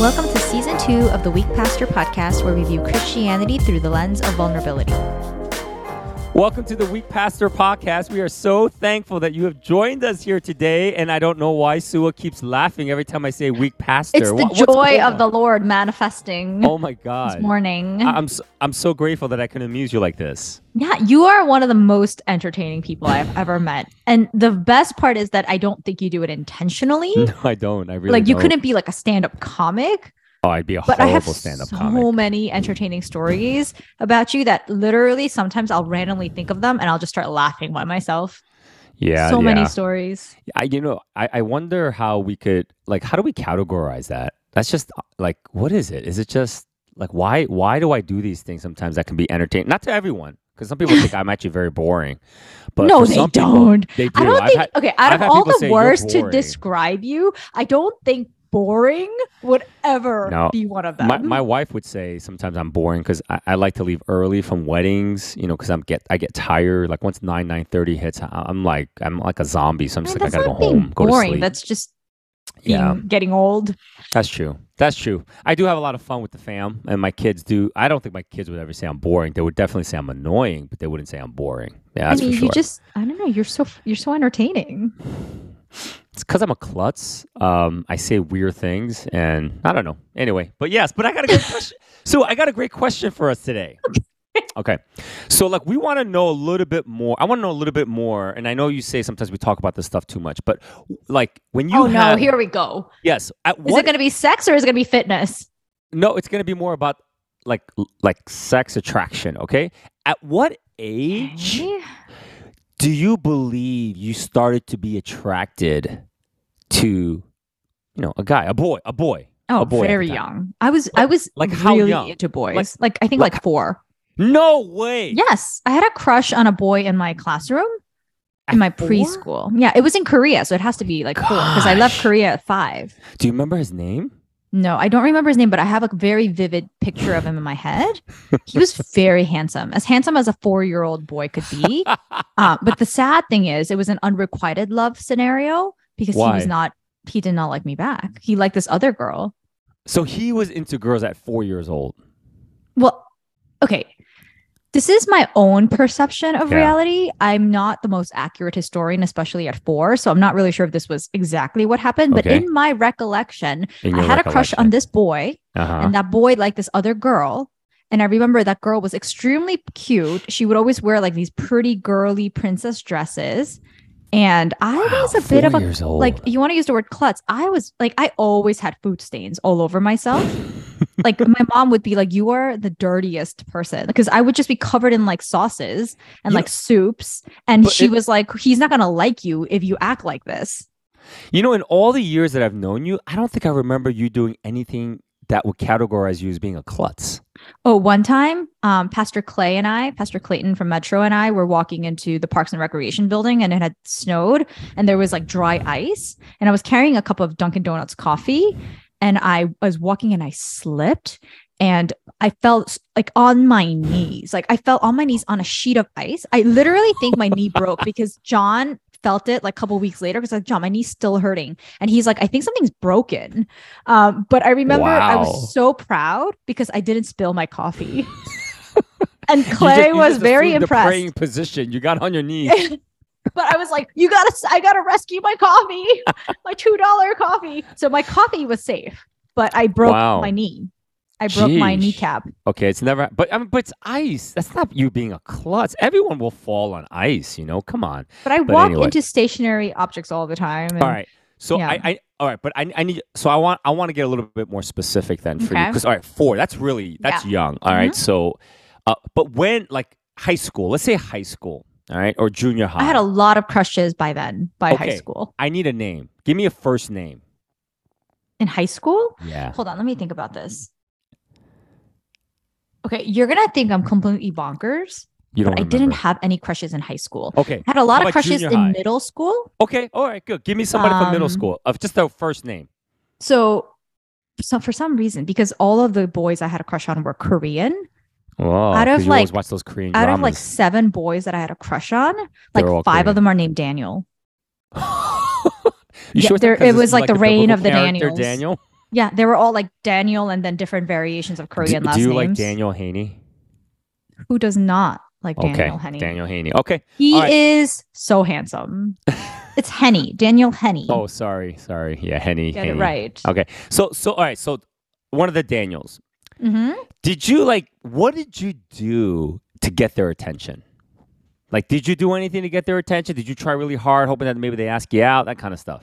Welcome to season two of the Weak Pastor podcast, where we view Christianity through the lens of vulnerability. Welcome to the Weak Pastor podcast. We are so thankful that you have joined us here today. And I don't know why Suah keeps laughing every time I say Weak Pastor. It's the What- joy of on? the Lord manifesting Oh my this God. morning. I- I'm so, I'm so grateful that I can amuse you like this. yeah, you are one of the most entertaining people I've ever met. And the best part is that I don't think you do it intentionally. No, I don't. I really like you don't. couldn't be like a stand-up comic, Oh, I'd be a but horrible stand-up so comic. many entertaining stories about you that literally sometimes I'll randomly think of them and I'll just start laughing by myself. Yeah, so yeah. many stories. I, you know, I, I wonder how we could like how do we categorize that? That's just like what is it? Is it just like why why do I do these things sometimes that can be entertaining? Not to everyone, because some people think I'm actually very boring. But no, they don't. they do. I don't I've think. had- okay, out I've of all the say, words to describe you, I don't think boring would ever No, be one of them. my, my wife would say sometimes I'm boring because I, I like to leave early from weddings, you know, because I'm get I get tired. Like once nine nine thirty hits, I'm like I'm like a zombie. So I'm just like I gotta go home, go to boring. sleep. That's just yeah, getting old. that's true. That's true. I do have a lot of fun with the fam, and my kids do. I don't think my kids would ever say I'm boring. They would definitely say I'm annoying, but they wouldn't say I'm boring. Yeah, that's I mean, for sure. you just I don't know. You're so you're so entertaining. It's because I'm a klutz. Um, I say weird things, and I don't know. Anyway, but yes, but I got a great question. So I got a great question for us today. Okay, so like we want to know a little bit more. I want to know a little bit more, and I know you say sometimes we talk about this stuff too much, but like when you oh no, here we go. yes, at Is what it going to be sex or is it going to be fitness? no, it's going to be more about like like sex attraction. Okay, at what age Okay. Do you believe you started to be attracted to, you know, a guy, a boy, a boy? Oh, a boy very young. I was I was like how really young? into boys. Like- Like, I think like like four. No way. Yes, I had a crush on a boy in my classroom in my four? preschool. Yeah, it was in Korea, so it has to be like four because I left Korea at five. Do you remember his name? No, I don't remember his name, but I have a very vivid picture of him in my head. He was very handsome, as handsome as a four-year-old boy could be. Uh, but the sad thing is, it was an unrequited love scenario because he was not. He did not like me back. He liked this other girl. so he was into girls at four years old. Well, okay. This is my own perception of Yeah. reality. I'm not the most accurate historian, especially at four. So I'm not really sure if this was exactly what happened. But in my recollection, In I had a crush on this boy, Uh-huh. and that boy liked this other girl. And I remember that girl was extremely cute. She would always wear like these pretty girly princess dresses. And I was a bit of a like you want to use the word klutz i was like i always had food stains all over myself like my mom would be like you are the dirtiest person because i would just be covered in like sauces and You like soups and she it- was like he's not gonna like you if you act like this you know, in all the years that I've known you, I don't think I remember you doing anything that would categorize you as being a klutz. oh one time um pastor clay and i pastor clayton from metro and i were walking into the parks and recreation building and it had snowed and there was like dry ice and i was carrying a cup of dunkin donuts coffee and i was walking and i slipped and i felt like on my knees like i fell on my knees on a sheet of ice. I literally think my knee broke because john felt it like a couple weeks later because like john my knee's still hurting. And he's like i think something's broken. Um but i remember i was so proud because i didn't spill my coffee. And You just- clay you was very impressed praying position. You got on your knees. but I was like, you gotta, I gotta rescue my coffee, my two dollar coffee. So my coffee was safe, but I broke Wow. my knee. I broke my kneecap. Okay, it's never. But I mean, but it's ice. That's not you being a klutz. Everyone will fall on ice. You know, come on. But I But walk anyway. into stationary objects all the time. and- All right. So Yeah. I, I all right, but I, I need so I want I want to get a little bit more specific then for you because all right, four that's really that's young. All right, so uh, but when like high school, let's say high school, all right, or junior high. I had a lot of crushes by then, by high school. I need a name. Give me a first name. In high school? Yeah. Hold on, let me think about this. Okay, you're gonna think I'm completely bonkers. You don't. But I didn't have any crushes in high school. Okay. I had a lot of crushes in middle school. Okay. All right. Good. Give me somebody from middle Um, school of just their first name. So, so for some reason, because all of the boys I had a crush on were Korean, Oh, out of, like- watch those Korean out dramas. of like seven boys that I had a crush on, like five Korean. of them are named Daniel. you Yeah, sure there- it was is like the the reign of the Daniels. Daniel. Yeah, they were all like Daniel and then different variations of Korean do, last do you names. like Daniel Haney? Who does not like Okay, Daniel Henney? Daniel Haney. Okay. He right. is so handsome. it's Henney, Daniel Henney. Oh, sorry, sorry. Yeah, Henney. Get it right. Okay. So, so all right. So, one of the Daniels. Hmm Did you like? What did you do to get their attention? Like, did you do anything to get their attention? Did you try really hard, hoping that maybe they ask you out, that kind of stuff?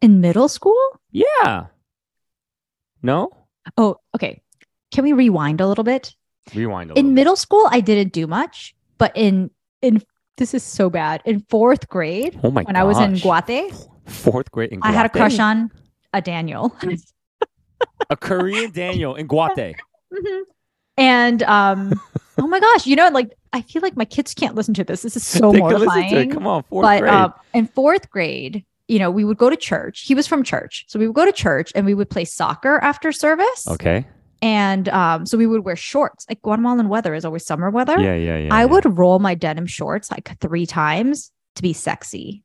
In middle school? Yeah. No. Oh, okay. Can we rewind a little bit? Rewind a little. In bit. middle school, I didn't do much, but in in this is so bad. In fourth grade, oh my when I was in. Guate, fourth grade in I had a crush on a Daniel. a Korean Daniel in Guate. Mhm. And um, oh my gosh, you know, like I feel like my kids can't listen to this. This is so they can to it. mortifying. Come on, fourth But grade. um, in fourth grade, you know, we would go to church. He was from church, so we would go to church and we would play soccer after service. okay. And um, so we would wear shorts. Like Guatemalan weather is always summer weather. Yeah, yeah, yeah. I yeah. would roll my denim shorts like three times to be sexy.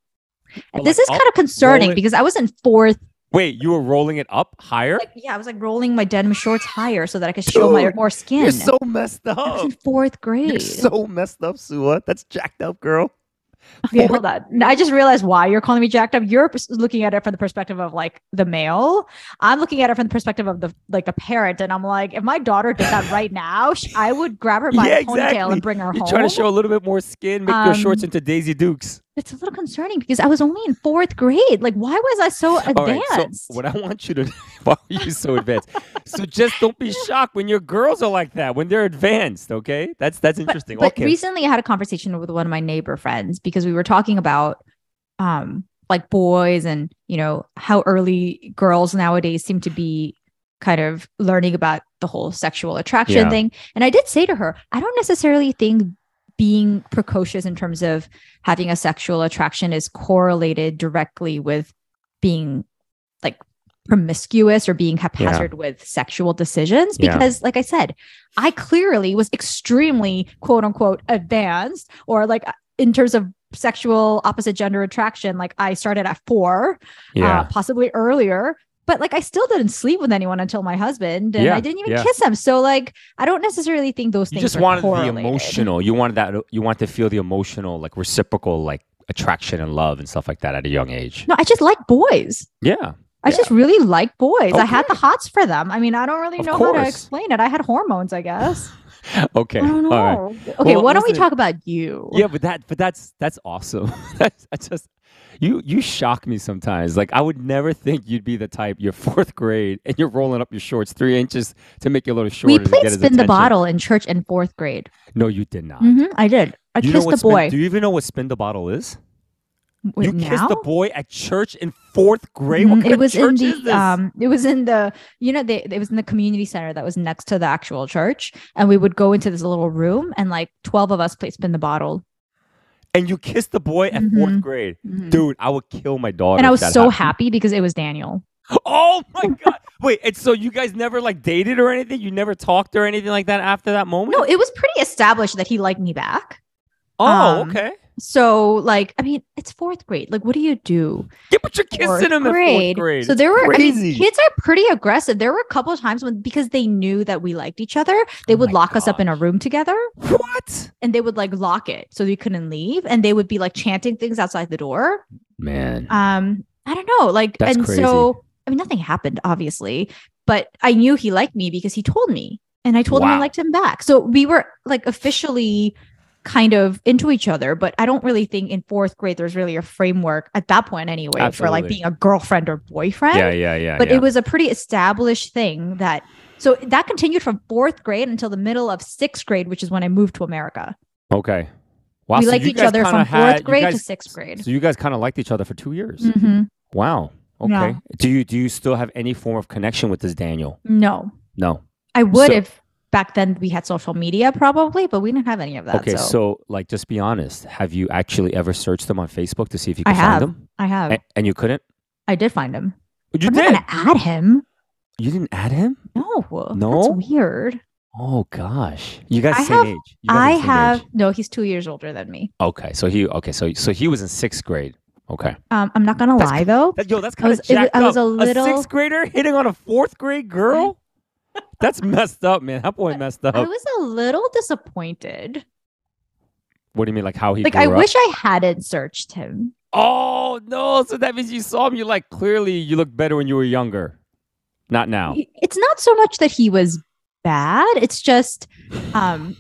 Oh, this like is kind of concerning roll it- because I was in fourth. Wait, you were rolling it up higher? Like, yeah, I was like rolling my denim shorts higher so that I could show my more skin. You're so messed up. I was up. in fourth grade. You're so messed up, Suah. That's jacked up, girl. Okay, hold on. I just realized why you're calling me jacked up. You're looking at it from the perspective of like the male. I'm looking at it from the perspective of the like the parent, and I'm like, if my daughter did that right now, sh- I would grab her by Yeah, the ponytail exactly. and bring her You're home. trying to show a little bit more skin, make your shorts Um, into Daisy Dukes. It's a little concerning because I was only in fourth grade. Like, why was I so right. advanced? So what I want you to why are you so advanced? so just don't be shocked when your girls are like that, when they're advanced, okay? That's that's interesting. But okay. recently I had a conversation with one of my neighbor friends because we were talking about um like boys and you know how early girls nowadays seem to be kind of learning about the whole sexual attraction Yeah. thing. And I did say to her, I don't necessarily think being precocious in terms of having a sexual attraction is correlated directly with being like promiscuous or being haphazard with sexual decisions Yeah. because like i said i clearly was extremely quote unquote advanced or like in terms of sexual opposite gender attraction like i started at four yeah. uh, possibly earlier but like i still didn't sleep with anyone until my husband and Yeah, i didn't even yeah. kiss him so like i don't necessarily think those you things You just wanted the emotional. You wanted that you want to feel the emotional, like reciprocal, like attraction and love and stuff like that at a young age. no i just like boys Yeah. I just really like boys. I had the hots for them. I mean, I don't really Of know how to explain it. I had hormones, I guess. Okay. I don't know. All right. Okay, Well, why don't we talk about you? Yeah, but that but that's that's awesome. that's, that's just you you shock me sometimes. Like I would never think you'd be the type. You're fourth grade and you're rolling up your shorts three inches to make you a little shorter. we to played get his spin the bottle in church in fourth grade. No, you did not. hmm I did. I you kissed what the spin- boy. do you even know what spin the bottle is? Wait, you kissed the now? boy at church in fourth grade. Mhm. What kind it of was in church is the this? um it was in the you know they it was in the community center that was next to the actual church and we would go into this little room and like 12 of us played spin the bottle and you kissed the boy at fourth Mhm. grade. Mhm. Dude, I would kill my daughter. and I was so happened. happy because it was Daniel Oh my god! Wait, and so you guys never like dated or anything? You never talked or anything like that after that moment? no it was pretty established that he liked me back Oh, um, okay. So like I mean it's fourth grade like what do you do Yeah, but you're fourth kissing him in fourth grade. So there were, I mean, kids are pretty aggressive. There were a couple of times when, because they knew that we liked each other, they Oh would my lock us up in a room together What? and they would like lock it so we couldn't leave. And they would be like chanting things outside the door. Man. Um, I don't know. Like, That's and crazy. so, I mean, nothing happened, obviously, but I knew he liked me because he told me and I told him I liked him back. So we were like officially kind of into each other, but I don't really think in fourth grade there's really a framework at that point anyway for like being a girlfriend or boyfriend Yeah, yeah, yeah. but yeah. it was a pretty established thing that so that continued from fourth grade until the middle of sixth grade which is when i moved to america okay. Wow. we so liked each other from fourth had- you grade to sixth grade So you guys kind of liked each other for two years. Mhm. Wow. Okay. Yeah. Do you do you still have any form of connection with this Daniel? no No. i would So- if back then we had social media probably but we didn't have any of that okay. so, So, like, just be honest. Have you actually ever searched them on Facebook to see if you I could find have. him? i have A- and you couldn't. i did find him You i'm did. not gonna add him You didn't add him. no No? that's weird Oh gosh. You guys I same have- age. You guys are i have age. no he's two years older than me Okay. So he okay. So so he was in sixth grade Okay. Um, I'm not gonna That's lie though. That, yo, that's kind of it was- I was a little- sixth grader hitting on a fourth grade girl. That's messed up, man. That boy messed up. I was a little disappointed. what do you mean, like how he? Like I up? wish I hadn't searched him. Oh no! So that means you saw him. You like clearly you look better when you were younger. Not now. It's not so much that he was bad. It's just um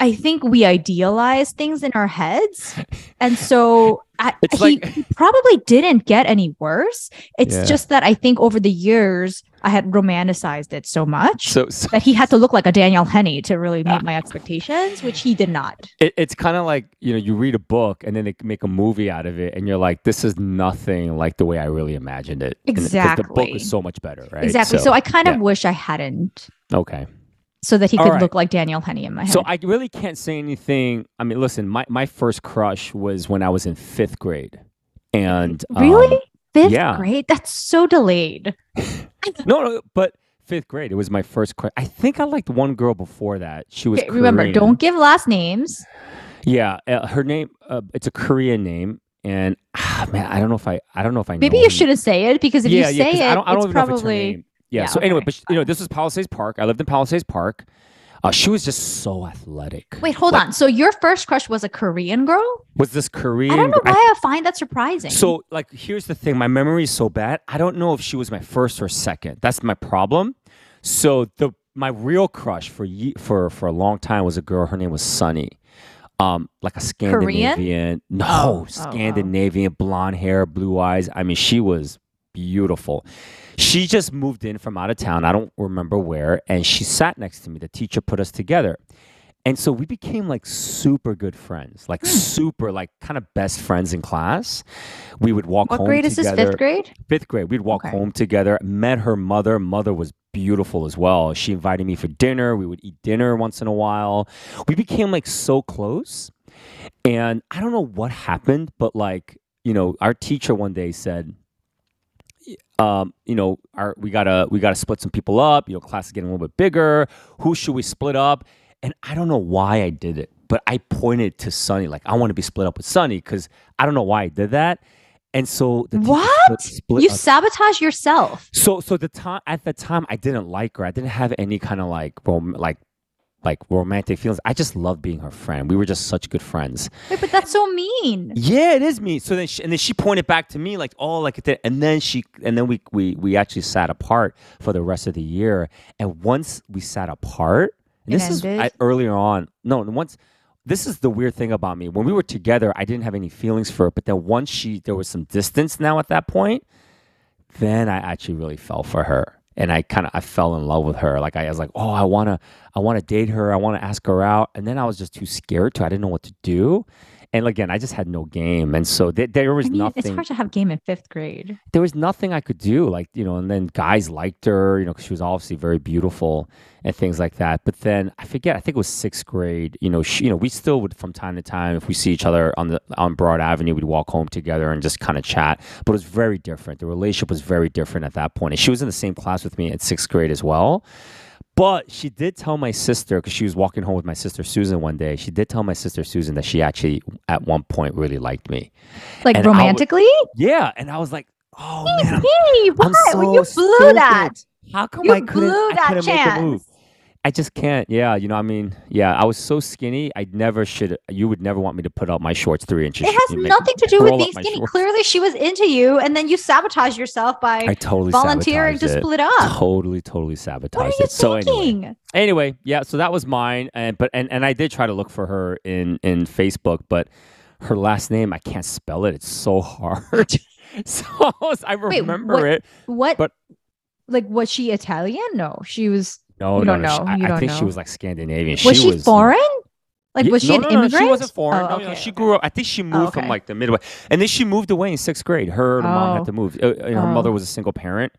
I think we idealize things in our heads. And so I, he, like- he probably didn't get any worse. It's Yeah. just that I think over the years I had romanticized it so much So, so that he had to look like a Daniel Henney to really meet ah. my expectations, which he did not. it, it's kind of like you know you read a book and then they make a movie out of it, and you're like, this is nothing like the way I really imagined it. Exactly. 'cause the book is so much better, right? Exactly. So, I kind of yeah. wish I hadn't okay. So that he could right. look like Daniel Henney in my head. So I really can't say anything. I mean, listen, my, my first crush was when I was in fifth grade, and um, really? Fifth yeah. grade? That's so delayed. no, no, but fifth grade. It was my first crush. I think I liked one girl before that. She was Okay, remember, don't give last names. Yeah, uh, her name. Uh, it's a Korean name, and ah, man, I don't know if I. I don't know if I. Maybe you shouldn't say it because if yeah, you yeah, it, I don't, I don't it's even know if it's her probably name. Yeah. Yeah, so anyway, but you know, this was Palisades Park. I lived in Palisades Park. Uh, she was just so athletic. Wait, hold Like, on. So your first crush was a Korean girl? Was this Korean? I don't know why I, find that surprising. So, like, here's the thing. My memory is so bad. I don't know if she was my first or second. That's my problem. So the my real crush for ye- for for a long time was a girl. Her name was Sunny. Um, like a Scandinavian. No, Oh, oh, oh. Scandinavian, blonde hair, blue eyes. I mean, she was beautiful. She just moved in from out of town. I don't remember where, and she sat next to me. The teacher put us together. And so we became like super good friends, like Hmm. super, like kind of best friends in class. We would walk what home grade is this? together. Fifth grade? Fifth grade. We'd walk Okay. home together. Met her mother. Mother was beautiful as well. She invited me for dinner. We would eat dinner once in a while. We became like so close. And I don't know what happened, but like, you know, our teacher one day said, um, you know, our we gotta we gotta split some people up. You know, class is getting a little bit bigger. Who should we split up? And I don't know why I did it, but I pointed to Sunny, like I want to be split up with Sunny because I don't know why I did that. And so the What? split- split You us sabotage yourself. so so the time at the time I didn't like her. I didn't have any kind of like rom- like like romantic feelings. I just loved being her friend. We were just such good friends. Wait, but that's so mean. Yeah, it is me. So then she, and then she pointed back to me like, "Oh, like it did." And then she and then we we we actually sat apart for the rest of the year. And once we sat apart, It this is? I, earlier on. No, once this is the weird thing about me. When we were together, I didn't have any feelings for her. But then once she there was some distance now at that point, then I actually really fell for her. And I kind of I fell in love with her. Like I was like, oh, I wanna I wanna date her. I wanna ask her out. And then I was just too scared to. I didn't know what to do. And again, I just had no game. And so there, there was I mean, it's hard to have game in fifth grade. There was nothing I could do. Like you know, and then guys liked her. You know, 'cause she was obviously very beautiful and things like that. But then I forget. I think it was sixth grade. You know, she, you know, we still would from time to time, if we see each other on the on Broad Avenue, we'd walk home together and just kind of chat. But it was very different. The relationship was very different at that point. And she was in the same class with me at sixth grade as well. But she did tell my sister because she was walking home with my sister Susan one day. She did tell my sister Susan that she actually at one point really liked me. Like And I romantically? Yeah, and I was like, oh man, I'm what? so you blew stupid. that. how come You I couldn't, blew I that couldn't make a move? I just can't. Yeah, you know, I mean, yeah, I was so skinny. I never should. You would never want me to put out my shorts three inches. It has nothing to do with being skinny. shorts. Clearly, she was into you, and then you sabotage yourself by I totally volunteering to it. split up. Totally, totally sabotage What are you it. So anyway, anyway, yeah. So that was mine, and but and and I did try to look for her in in Facebook, but her last name I can't spell it. It's so hard. so I remember what- it. What? But- like, was she Italian? No, she was. No, You no, don't no. know. I, You I don't think she was like Scandinavian. Was she, was foreign? Like, was she no, an no, no, immigrant? She wasn't foreign. Oh, no, no, okay, she okay. grew up. I think she moved okay. from like the Midwest, and then she moved away in sixth grade. Her and her mom Oh. had to move. Uh, her Oh. mother was a single parent,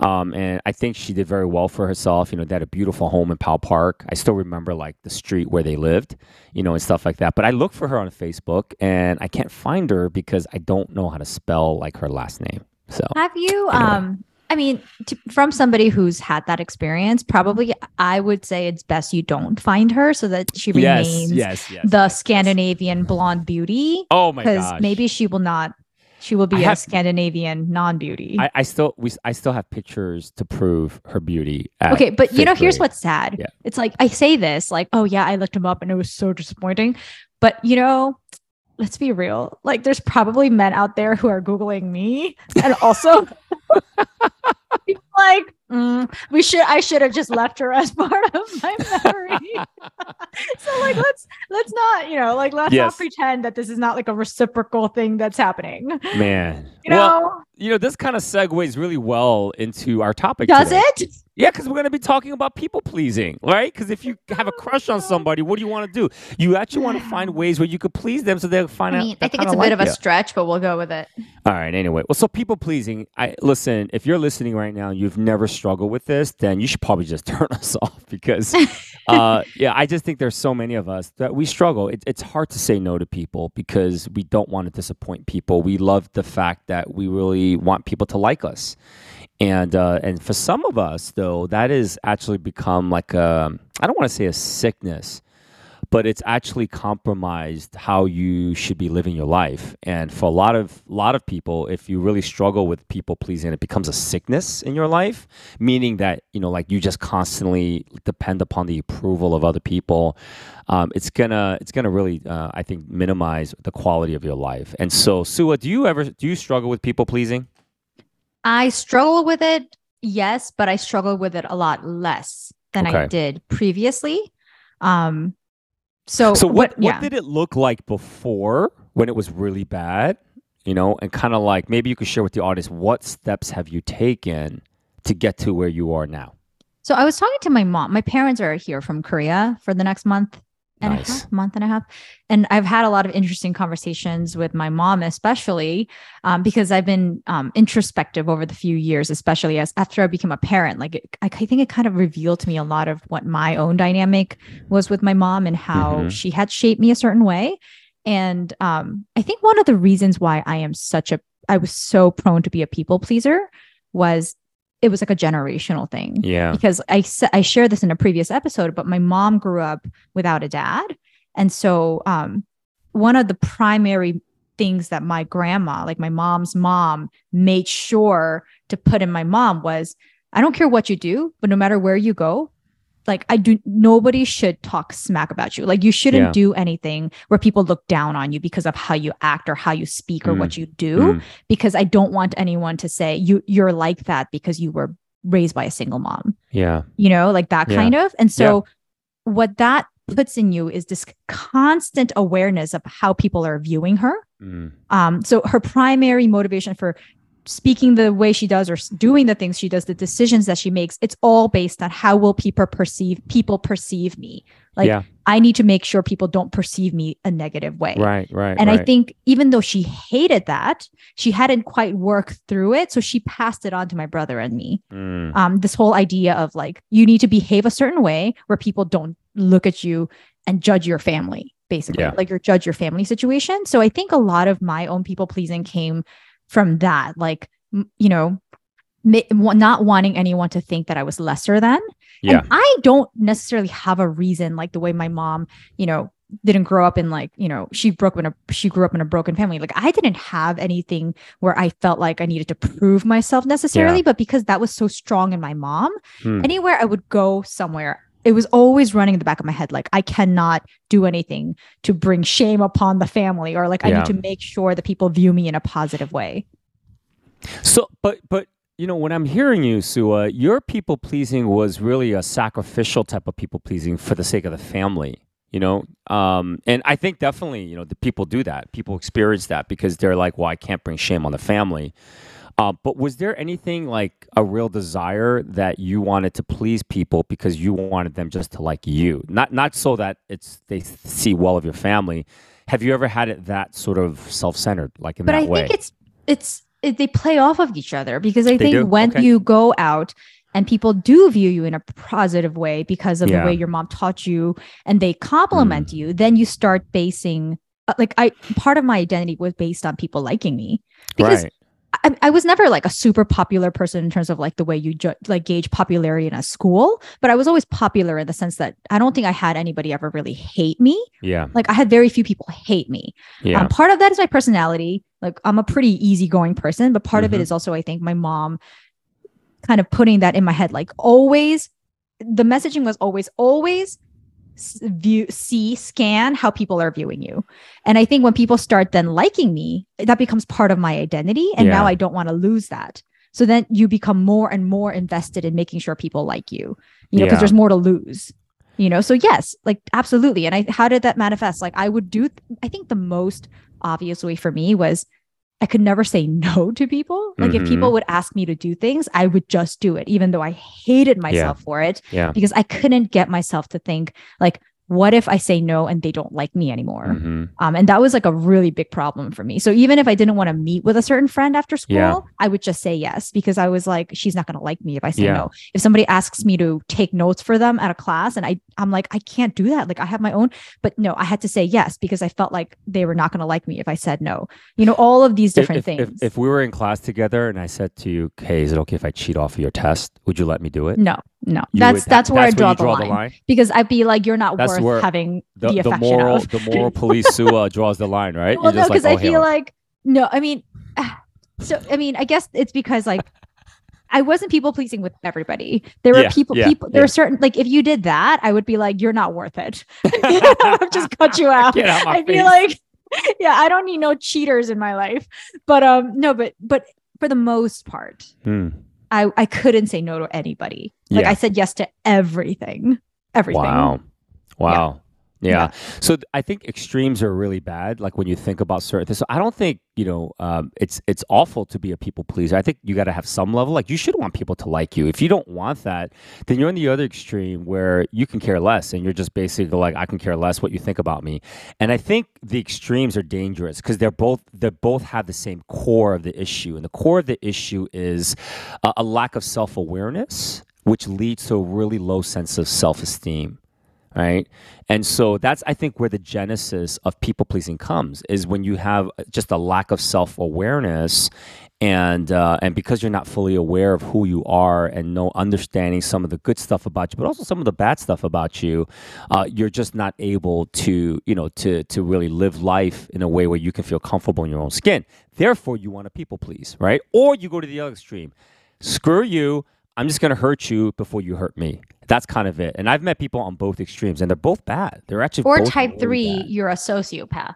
um, and I think she did very well for herself. You know, they had a beautiful home in Pal Park. I still remember like the street where they lived, you know, and stuff like that. But I looked for her on Facebook, and I can't find her because I don't know how to spell like her last name. So Have you? Anyway. Um, I mean, to, from somebody who's had that experience, probably I would say it's best you don't find her so that she yes, remains yes, yes. the Scandinavian blonde beauty oh my god. because maybe she will not. She will be I a have- Scandinavian non-beauty. I, I still we I still have pictures to prove her beauty. Okay, but you know, fifth here's what's sad. Yeah. It's like I say this, like, oh yeah, I looked him up and it was so disappointing. But you know, let's be real. Like, there's probably men out there who are googling me, and also like, mm, we should. I should have just left her as part of my memory. so like, let's let's not, you know, like let's Yes. not pretend that this is not like a reciprocal thing that's happening. man. You well, know, you know this kind of segues really well into our topic. does today. it? Yeah, because we're going to be talking about people pleasing, right? Because if you have a crush on somebody, what do you want to do? You actually want to find ways where you could please them so they'll find I out. I think it's a like bit of a you. stretch, but we'll go with it. All right. Anyway, well, so people pleasing. I listen. If you're listening right now, and you've never struggled with this, then you should probably just turn us off because, uh, yeah, I just think there's so many of us that we struggle. It, it's hard to say no to people because we don't want to disappoint people. We love the fact that we really want people to like us, and uh, and for some of us though, that has actually become like a I don't want to say a sickness but it's actually compromised how you should be living your life. And for a lot of lot of people, if you really struggle with people pleasing, it becomes a sickness in your life, meaning that you know, like you just constantly depend upon the approval of other people. Um, it's gonna it's gonna really, uh, I think, minimize the quality of your life. And so, Suah, do you ever do you struggle with people pleasing? I struggle with it, yes, but I struggle with it a lot less than I did previously. Um, so So what yeah. what did it look like before when it was really bad? You know, and kind of like maybe you could share with the audience what steps have you taken to get to where you are now? So I was talking to my mom. My parents are here from Korea for the next month and Nice. a half, month and a half, and I've had a lot of interesting conversations with my mom, especially um, because I've been um, introspective over the few years, especially as after I became a parent. Like it, I, think it kind of revealed to me a lot of what my own dynamic was with my mom and how Mhm. she had shaped me a certain way. And um, I think one of the reasons why I am such a I was so prone to be a people pleaser was it was like a generational thing Yeah. because I I shared this in a previous episode, but my mom grew up without a dad, and so um, one of the primary things that my grandma, like my mom's mom, made sure to put in my mom was, I don't care what you do, but no matter where you go, like I do, nobody should talk smack about you. Like you shouldn't Yeah. do anything where people look down on you because of how you act or how you speak or Mm. what you do Mm. because I don't want anyone to say you you're like that because you were raised by a single mom. Yeah. You know, like that Yeah. kind of. And so what that puts in you is this constant awareness of how people are viewing her. Mm. Um so her primary motivation for speaking the way she does or doing the things she does, the decisions that she makes, it's all based on how will people perceive people perceive me. Like yeah. I need to make sure people don't perceive me a negative way. Right. Right. And right. I think even though she hated that, she hadn't quite worked through it. So she passed it on to my brother and me. Mm. Um, this whole idea of like, you need to behave a certain way where people don't look at you and judge your family, basically, Yeah. like your judge your family situation. So I think a lot of my own people pleasing came from that, like, you know, not wanting anyone to think that I was lesser than. Yeah. And I don't necessarily have a reason like the way my mom, you know, didn't grow up in like, you know, she broke in a she grew up in a broken family. Like I didn't have anything where I felt like I needed to prove myself necessarily, but because that was so strong in my mom, Hmm. anywhere I would go somewhere, it was always running in the back of my head like I cannot do anything to bring shame upon the family or like I Yeah. need to make sure that people view me in a positive way. So, but but you know, when I'm hearing you, Suah, your people pleasing was really a sacrificial type of people pleasing for the sake of the family. You know, um, and I think definitely, you know, the people do that. People experience that because they're like, "Well, I can't bring shame on the family." Uh, but was there anything like a real desire that you wanted to please people because you wanted them just to like you, not not so that it's they see well of your family? Have you ever had it that sort of self-centered, like in but that I way? think it's it's it, they play off of each other because I They think do? when Okay. you go out and people do view you in a positive way because of Yeah. the way your mom taught you and they compliment Mm. you, then you start basing uh, like I part of my identity was based on people liking me because right. I, I was never like a super popular person in terms of like the way you ju- like gauge popularity in a school, but I was always popular in the sense that I don't think I had anybody ever really hate me. Yeah. Like I had very few people hate me. Yeah. Um, part of that is my personality. Like I'm a pretty easygoing person, but part of it Mhm. is also I think my mom kind of putting that in my head. Like always, the messaging was always, always view, see, scan how people are viewing you. And I think when people start then liking me, that becomes part of my identity. And now I don't want to lose that. So then you become more and more invested in making sure people like you, you know, because Yeah. there's more to lose you know so yes like absolutely and i how did that manifest like i would do i think the most obvious way for me was i could never say no to people like if Mhm. people would ask me to do things i would just do it even though i hated myself for it Yeah. because i couldn't get myself to think like what if i say no and they don't like me anymore Mhm. um, and that was like a really big problem for me. So even if I didn't want to meet with a certain friend after school, Yeah. I would just say yes because I was like, she's not going to like me if I say Yeah. no. If somebody asks me to take notes for them at a class, and I, I'm like, I can't do that. Like I have my own, but no, I had to say yes because I felt like they were not going to like me if I said no. You know, all of these If- different if, things. If, if we were in class together and I said to you, "Hey, is it okay if I cheat off of your test? Would you let me do it?" no, no, You that's would- that's that- where I draw, the, line. line. because I'd be like, you're not That's worth having The, the, the moral, of. the moral police Suah draws the line, right? well, You're no, just like, because I "Oh, feel Halo." like no. I mean, so I mean, I guess it's because like I wasn't people pleasing with everybody. There were Yeah, people, yeah, people. There yeah. are certain like if you did that, I would be like, you're not worth it. I've just cut you out. Out I'd be like, yeah, I don't need no cheaters in my life. But um, no, but but for the most part, Hmm. I I couldn't say no to anybody. Like Yeah. I said yes to everything, everything. Wow. Wow. Yeah. Yeah. So th- I think extremes are really bad. Like when you think about certain things. So I don't think you know um, it's it's awful to be a people pleaser. I think you got to have some level. Like you should want people to like you. If you don't want that, then you're in the other extreme where you can care less, and you're just basically like I can care less what you think about me. And I think the extremes are dangerous because they're both they both have the same core of the issue, and the core of the issue is a lack of self awareness, which leads to a really low sense of self esteem right? And so that's i think where the genesis of people pleasing comes is when you have just a lack of self-awareness and uh, and because you're not fully aware of who you are and no understanding some of the good stuff about you but also some of the bad stuff about you uh, you're just not able to you know to to really live life in a way where you can feel comfortable in your own skin. Therefore you want to people please right? Or you go to the other extreme. Screw you. I'm just going to hurt you before you hurt me that's kind of it and i've met people on both extremes and they're both bad they're actually Or type really three, bad. you're a sociopath.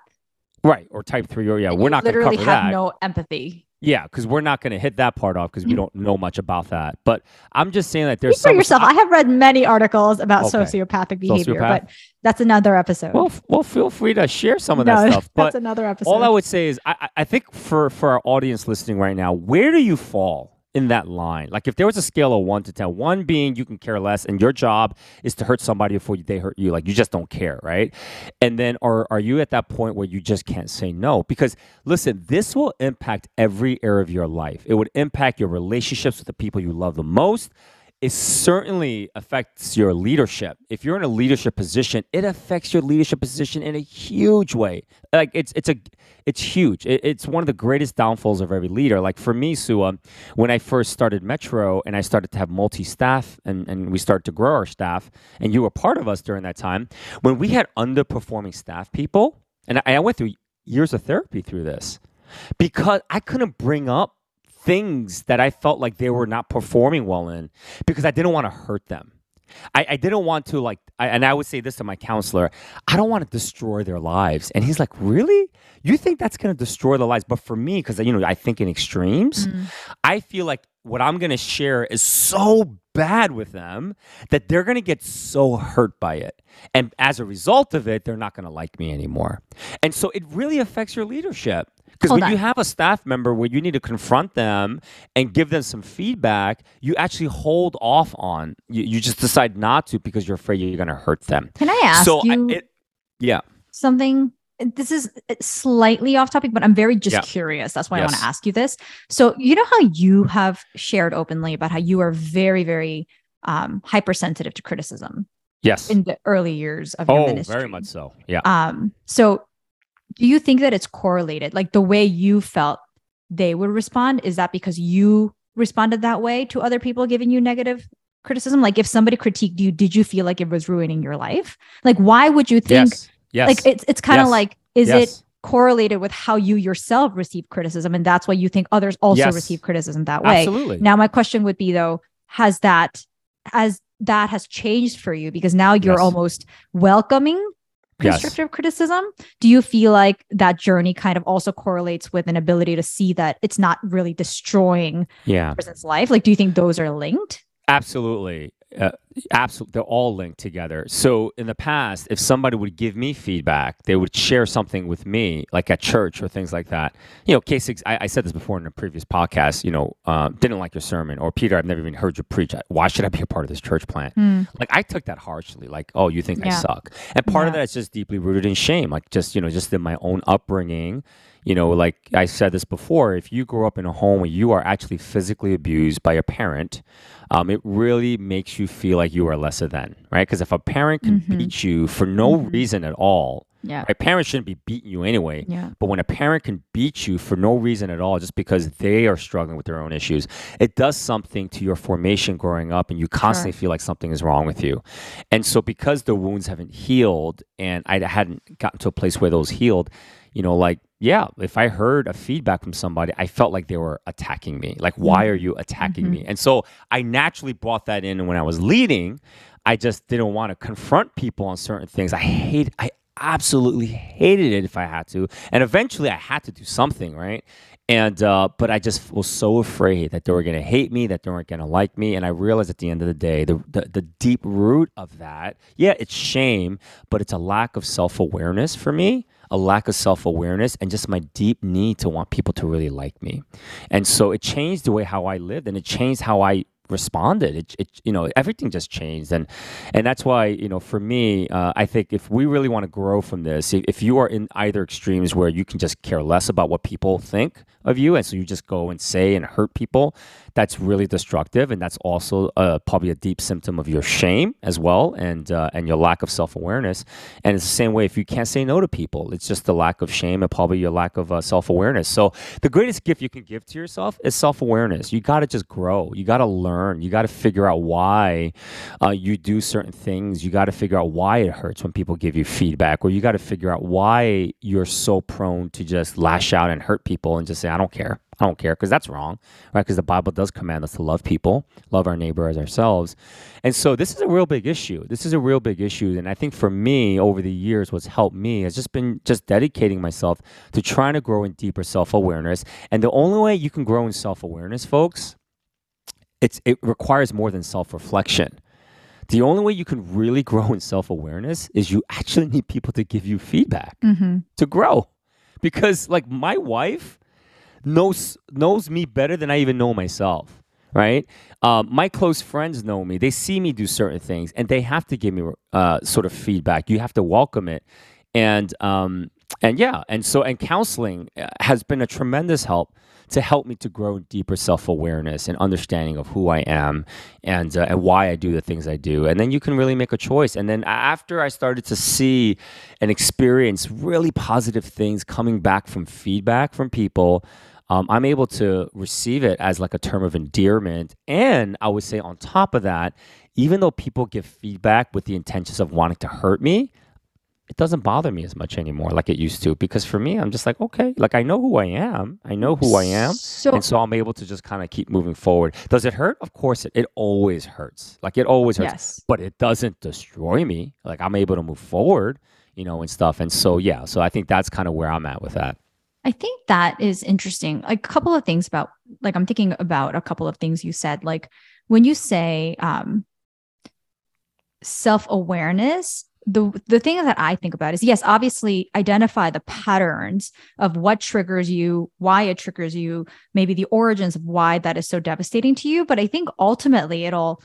right or type three or yeah And we're not going to literally have that no empathy. yeah because we're not going to hit that part off because we mm. don't know much about that but i'm just saying that there's Speak for yourself. I have read many articles about Okay. sociopathic behavior, Sociopath? but that's another episode. well, f- well feel free to share some of no, that stuff but that's another episode. all i would say is I, I I think for for our audience listening right now where do you fall in that line. Like if there was a scale of 1 to 10 1 being you can care less and your job is to hurt somebody before they hurt you. Like you just don't care right? And then are are you at that point where you just can't say no? Because listen this will impact every area of your life. It would impact your relationships with the people you love the most it certainly affects your leadership. If you're in a leadership position, it affects your leadership position in a huge way. Like it's it's a it's huge. It, it's one of the greatest downfalls of every leader. Like for me, Suah, when I first started Metro and I started to have multi-staff and, and we started to grow our staff, and you were part of us during that time, when we had underperforming staff people, and I, I went through years of therapy through this because I couldn't bring up things that I felt like they were not performing well in because I didn't want to hurt them. I, I didn't want to like, I, and I would say this to my counselor: I don't want to destroy their lives. And he's like, "Really? You think that's going to destroy the lives?" But for me, because you know, I think in extremes, mm. I feel like what I'm going to share is so bad with them that they're going to get so hurt by it. And as a result of it, they're not going to like me anymore. And so it really affects your leadership. Because when you have a staff member where you need to confront them and give them some feedback, you actually hold off on. You, you just decide not to because you're afraid you're going to hurt them. Can I ask so I- you it, yeah, something? This is slightly off topic, but I'm very just Yeah. curious. That's why I want to ask you this. So, you know how you have shared openly about how you are very, very um, hypersensitive to criticism yes. in the early years of your Oh, ministry. very much so. Yeah. Um, so do you think that it's correlated, like the way you felt they would respond? Is that because you responded that way to other people giving you negative criticism? Like if somebody critiqued you, did you feel like it was ruining your life? Like why would you think yes. Yes. like it's it's kind of Yes. like is yes. it correlated with how you yourself receive criticism and that's why you think others also receive criticism that way. Absolutely. Now my question would be though, has that has that has changed for you because now you're almost welcoming Yes. constructive criticism? Do you feel like that journey kind of also correlates with an ability to see that it's not really destroying yeah. a person's life? Like do you think those are linked? Absolutely. Uh, absolutely. They're all linked together. So in the past, if somebody would give me feedback, they would share something with me, like at church or things like that. You know, case I, I said this before in a previous podcast. You know, um, didn't like your sermon, or Peter, I've never even heard you preach. Why should I be a part of this church plant? Like I took that harshly. Like, oh, you think I suck? And part of that is just deeply rooted in shame. Like just you know, just in my own upbringing. You know, like I said this before, if you grow up in a home where you are actually physically abused by a parent, um, it really makes you feel like you are lesser than, right? Because if a parent can Mhm. beat you for no Mhm. reason at all, Yeah. right? Parents shouldn't be beating you anyway. Yeah. But when a parent can beat you for no reason at all, just because they are struggling with their own issues, it does something to your formation growing up, and you constantly feel like something is wrong with you. And so, because the wounds haven't healed, and I hadn't gotten to a place where those healed, you know, like, yeah, if I heard a feedback from somebody, I felt like they were attacking me. Like, why are you attacking Mhm. me? And so, I naturally brought that in. And when I was leading, I just didn't want to confront people on certain things. I hate, I absolutely hated it if I had to. And eventually I had to do something, right? And, uh, but I just was so afraid that they were to hate me, that they weren't to like me. And I realized at the end of the day, the, the, the deep root of that, yeah, it's shame, but it's a lack of self awareness for me, a lack of self awareness, and just my deep need to want people to really like me. And so it changed the way how I lived and it changed how I responded. It, it you know everything just changed. And and that's why you know for me uh, i think if we really want to grow from this if, if you are in either extremes where you can just care less about what people think of you and so you just go and say and hurt people that's really destructive and that's also uh, probably a deep symptom of your shame as well and uh, and your lack of self-awareness. And it's the same way if you can't say no to people it's just the lack of shame and probably your lack of uh, self-awareness. So the greatest gift you can give to yourself is self-awareness. You got to just grow. You got to learn. You got to figure out why uh, you do certain things. You got to figure out why it hurts when people give you feedback or you got to figure out why you're so prone to just lash out and hurt people and just say i don't care I don't care because that's wrong, right? Because the Bible does command us to love people, love our neighbor as ourselves. And so this is a real big issue. This is a real big issue. And I think for me, over the years, what's helped me has just been just dedicating myself to trying to grow in deeper self awareness. And the only way you can grow in self awareness, folks, it's, it requires more than self reflection. The only way you can really grow in self awareness is you actually need people to give you feedback Mm-hmm. to grow. Because, like, my wife, knows knows me better than I even know myself. Right? Um, my close friends know me. They see me do certain things, and they have to give me uh, sort of feedback. You have to welcome it, and um, and yeah, and so and counseling uh, has been a tremendous help to help me to grow deeper self awareness and understanding of who I am and uh, and why I do the things I do. And then you can really make a choice. And then after I started to see and experience really positive things coming back from feedback from people. Um, I'm able to receive it as like a term of endearment. And I would say, on top of that, even though people give feedback with the intentions of wanting to hurt me, it doesn't bother me as much anymore like it used to. Because for me, I'm just like, okay, like I know who I am. I know who I am. So And so I'm able to just kind of keep moving forward. Does it hurt? Of course it. It always hurts. Like it always hurts. yes. But it doesn't destroy me. Like I'm able to move forward, you know, and stuff. And so yeah, so I think that's kind of where I'm at with that. I think that is interesting. Like a couple of things about like I'm thinking about a couple of things you said. Like when you say um self-awareness, the the thing that I think about is yes, obviously identify the patterns of what triggers you, why it triggers you, maybe the origins of why that is so devastating to you. But I think ultimately it'll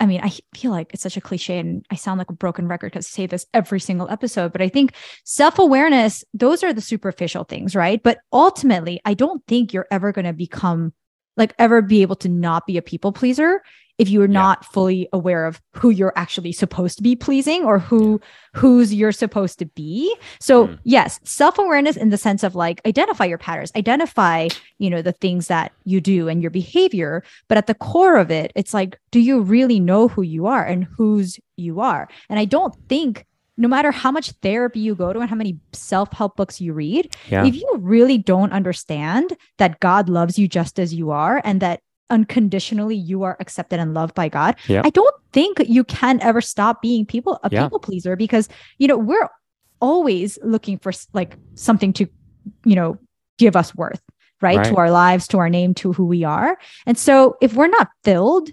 I mean, I feel like it's such a cliche and I sound like a broken record because I say this every single episode, but I think self awareness, those are the superficial things, right? But ultimately, I don't think you're ever going to become like ever be able to not be a people pleaser if you're Yeah. not fully aware of who you're actually supposed to be pleasing or who whose you're supposed to be. So Mm. yes, self-awareness in the sense of like identify your patterns, identify, you know, the things that you do and your behavior, but at the core of it, it's like do you really know who you are and whose you are? And I don't think no matter how much therapy you go to and how many self-help books you read, Yeah. if you really don't understand that God loves you just as you are and that unconditionally you are accepted and loved by God. I don't think you can ever stop being people a Yeah. people pleaser because you know we're always looking for like something to you know give us worth right, to our lives to our name to who we are and so if we're not filled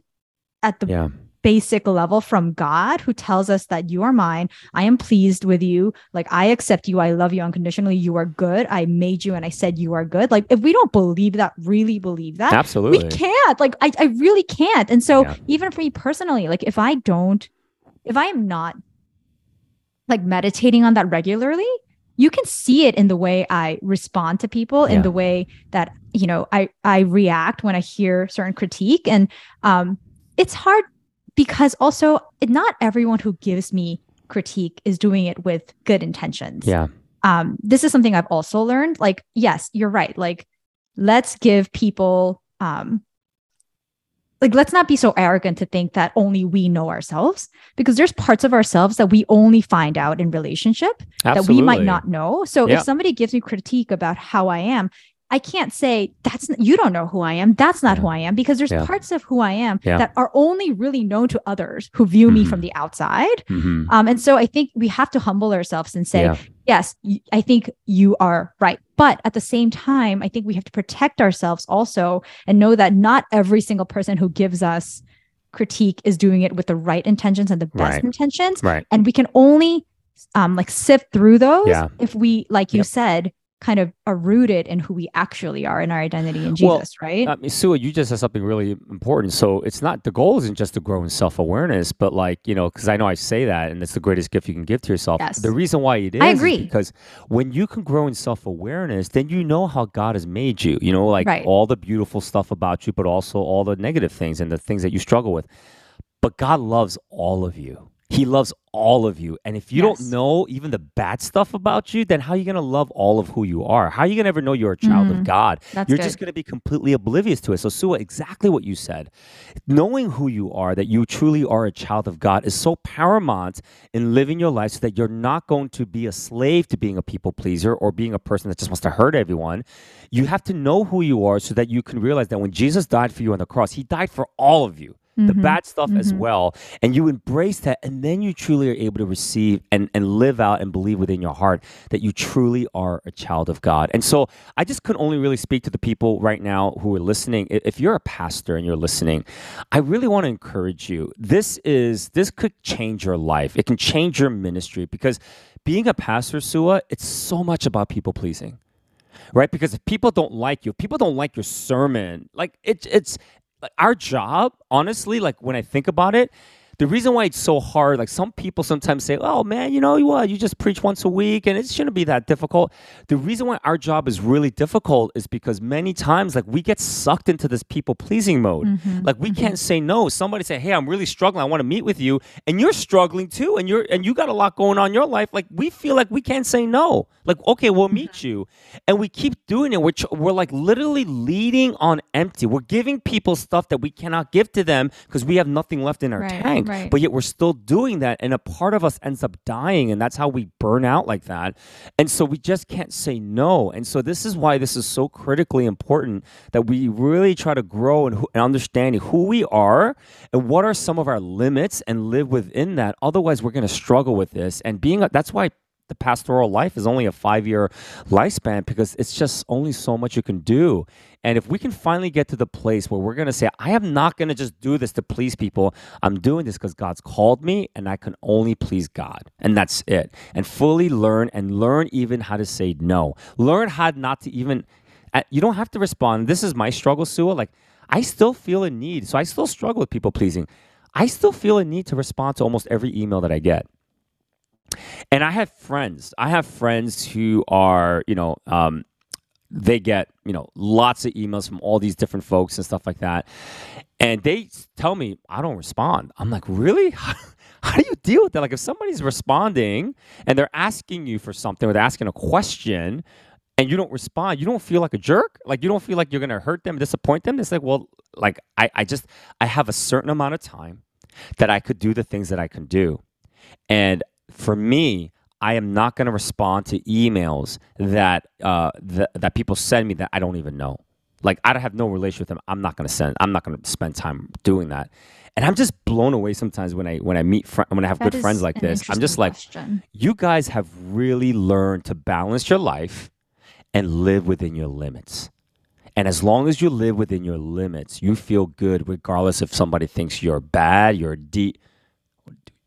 at the Yeah. Basic level from God who tells us that you are mine. I am pleased with you. Like I accept you. I love you unconditionally. You are good. I made you and I said you are good. Like if we don't believe that, really believe that, Absolutely. we can't. Like I, I really can't. And so Yeah. even for me personally, like if I don't, if I am not like meditating on that regularly, you can see it in the way I respond to people, Yeah. in the way that you know I I react when I hear certain critique, and um, it's hard because also not everyone who gives me critique is doing it with good intentions. Yeah. um this is something i've also learned. Like yes you're right. Like let's give people um like let's not be so arrogant to think that only we know ourselves because there's parts of ourselves that we only find out in relationship that we might not know. So Yeah. if somebody gives me critique about how i am i can't say that's you don't know who i am that's not Yeah. who i am because there's Yeah. parts of who i am Yeah. that are only really known to others who view me Mhm. from the outside Mhm. um, and so I think we have to humble ourselves and say, yes, I think you are right. But at the same time, I think we have to protect ourselves also and know that not every single person who gives us critique is doing it with the right intentions and the best Right. intentions. Right. And we can only um, like sift through those if we, like you Yep. said, kind of are rooted in who we actually are in our identity in Well, Jesus, right? I mean, Sue, you just said something really important. So it's not the goal isn't just to grow in self awareness, but like you know, because I know I say that, and it's the greatest gift you can give to yourself. Yes. The reason why it is, I is agree. because when you can grow in self awareness, then you know how God has made you. You know, like Right. all the beautiful stuff about you, but also all the negative things and the things that you struggle with. But God loves all of you. He loves all of you. And if you Yes. don't know even the bad stuff about you, then how are you going to love all of who you are? How are you going to ever know you're a child of Mhm. God? That's you're good. just going to be completely oblivious to it. So, Sue, exactly what you said. Knowing who you are, that you truly are a child of God, is so paramount in living your life so that you're not going to be a slave to being a people pleaser or being a person that just wants to hurt everyone. You have to know who you are so that you can realize that when Jesus died for you on the cross, he died for all of you. The Mhm. bad stuff as Mhm. well. And you embrace that, and then you truly are able to receive and, and live out and believe within your heart that you truly are a child of God. And so I just could only really speak to the people right now who are listening. If you're a pastor and you're listening, I really want to encourage you. This is this could change your life. It can change your ministry because being a pastor, Suah, it's so much about people pleasing right? Because if people don't like you, if people don't like your sermon, like it, it's like our job, honestly, like when I think about it, the reason why it's so hard, like some people sometimes say, oh man, you know what, you just preach once a week and it shouldn't be that difficult. The reason why our job is really difficult is because many times, like we get sucked into this people pleasing mode. Mhm. Like we can't say no. Somebody say, "Hey, I'm really struggling. I want to meet with you," and you're struggling too, and you're and you got a lot going on in your life. Like we feel like we can't say no. Like okay, we'll meet you, and we keep doing it. We're we're like literally leading on empty. We're giving people stuff that we cannot give to them because we have nothing left in our Right, tank. Right. But yet we're still doing that, and a part of us ends up dying, and that's how we burn out like that. And so we just can't say no. And so this is why this is so critically important that we really try to grow and, in understanding who we are and what are some of our limits and live within that. Otherwise, we're going to struggle with this. And being that's why the pastoral life is only a five year lifespan because it's just only so much you can do. And if we can finally get to the place where we're going to say, I am not going to just do this to please people, I'm doing this because God's called me and I can only please God. And that's it. And fully learn and learn even how to say no. Learn how not to even, uh, you don't have to respond. This is my struggle, Sue. Like, I still feel a need. So I still struggle with people pleasing. I still feel a need to respond to almost every email that I get. And I have friends. I have friends who are, you know, um, they get, you know, lots of emails from all these different folks and stuff like that. and they tell me I don't respond. I'm like, really? How do you deal with that? Like, if somebody's responding and they're asking you for something or they're asking a question and you don't respond, you don't feel like a jerk? Like, you don't feel like you're going to hurt them, disappoint them? It's like, well, like, I, I just, I have a certain amount of time that I could do the things that I can do. And for me, I am not going to respond to emails that, uh, that, that people send me that I don't even know. Like, I have no relation with them. I'm not going to send, I'm not going to spend time doing that. And I'm just blown away sometimes when I when I meet fr- when I have That good friends like this. I'm just like, question. you guys have really learned to balance your life and live within your limits. And as long as you live within your limits, you feel good regardless if somebody thinks you're bad, you're D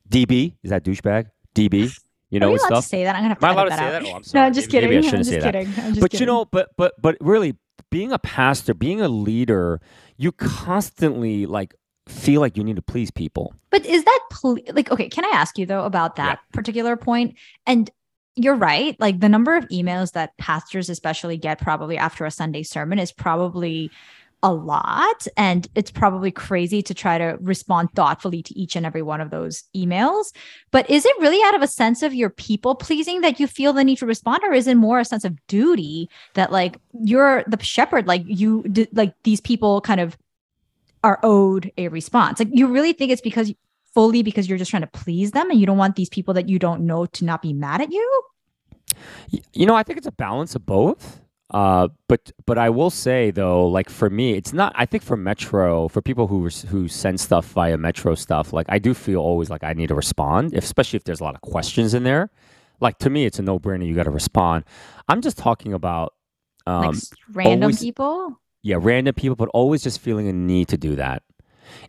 DB, is that douchebag? DB, you know Are we and allowed stuff. to say that? I'm gonna have to Am I allowed edit to say out. that? Oh, I'm No. I'm just Maybe- kidding. maybe I I'm shouldn't just say that. kidding. I'm just But you know, but but but really being a pastor, being a leader, you constantly like feel like you need to please people. But is that pol- like okay? Can I ask you though about that particular point? And you're right. Like the number of emails that pastors, especially, get probably after a Sunday sermon is probably a lot, and it's probably crazy to try to respond thoughtfully to each and every one of those emails. But is it really out of a sense of your people pleasing that you feel the need to respond, or is it more a sense of duty that like you're the shepherd, like you like these people kind of are owed a response. Like you really think it's because fully because you're just trying to please them and you don't want these people that you don't know to not be mad at you? You know, I think it's a balance of both. Uh, but but I will say though, like for me, it's not. I think for Metro, for people who who send stuff via Metro stuff, like I do feel always like I need to respond, if, especially if there's a lot of questions in there. Like to me, it's a no brainer. You got to respond. I'm just talking about um, like random always- people? yeah random people but always just feeling a need to do that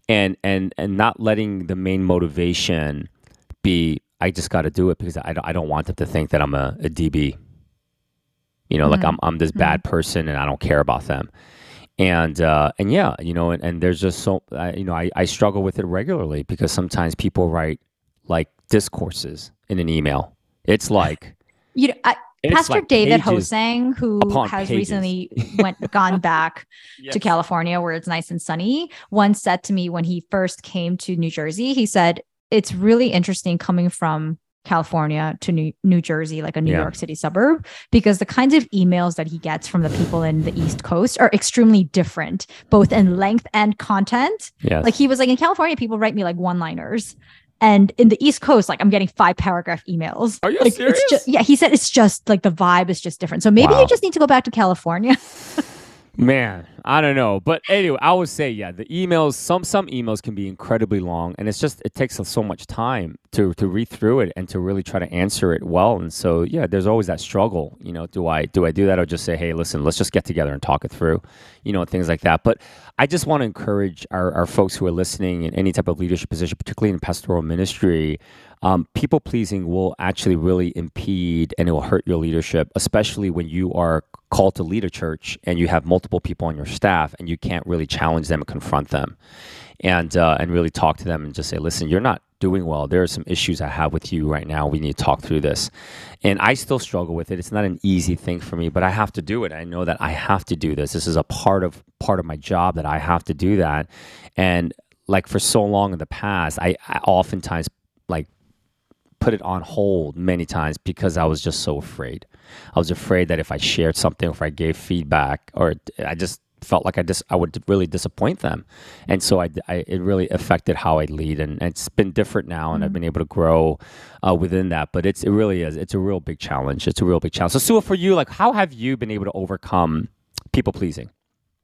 and and and not letting the main motivation be i just got to do it because I don't, I don't want them to think that i'm a, a db you know like Mhm. i'm i'm this bad person and i don't care about them and uh and yeah you know and, and there's just so I, you know I, I struggle with it regularly because sometimes people write like discourses in an email it's like You know, I, Pastor like David Hosang, who has pages. recently went gone back Yes. to California where it's nice and sunny, once said to me when he first came to New Jersey, he said, It's really interesting coming from California to New, New Jersey, like a New Yeah. York City suburb, because the kinds of emails that he gets from the people in the East Coast are extremely different, both in length and content. yes. Like he was like, in California, people write me like one liners. And in the East Coast, like I'm getting five paragraph emails. Are you like, serious? Just, yeah, he said it's just like the vibe is just different. So maybe Wow. you just need to go back to California. Man, I don't know, but anyway, I would say yeah, the emails some some emails can be incredibly long, and it's just it takes so much time to to read through it and to really try to answer it well. And so yeah, there's always that struggle. You know, do I do I do that or just say hey, listen, let's just get together and talk it through, you know, things like that. But I just want to encourage our, our folks who are listening in any type of leadership position, particularly in pastoral ministry. Um, people pleasing will actually really impede and it will hurt your leadership, especially when you are called to lead a church and you have multiple people on your staff and you can't really challenge them and confront them and uh, and really talk to them and just say, listen, you're not doing well. There are some issues I have with you right now. We need to talk through this. And I still struggle with it. It's not an easy thing for me, but I have to do it. I know that I have to do this. This is a part of part of my job that I have to do that. And like for so long in the past, I, I oftentimes like put it on hold many times because I was just so afraid. I was afraid that if I shared something, if I gave feedback, or I just felt like I just I would really disappoint them, and so I, I it really affected how I lead, and, and it's been different now, and I've been able to grow uh, within that. But it's it really is it's a real big challenge. It's a real big challenge. So Sue, for you, like how have you been able to overcome people pleasing?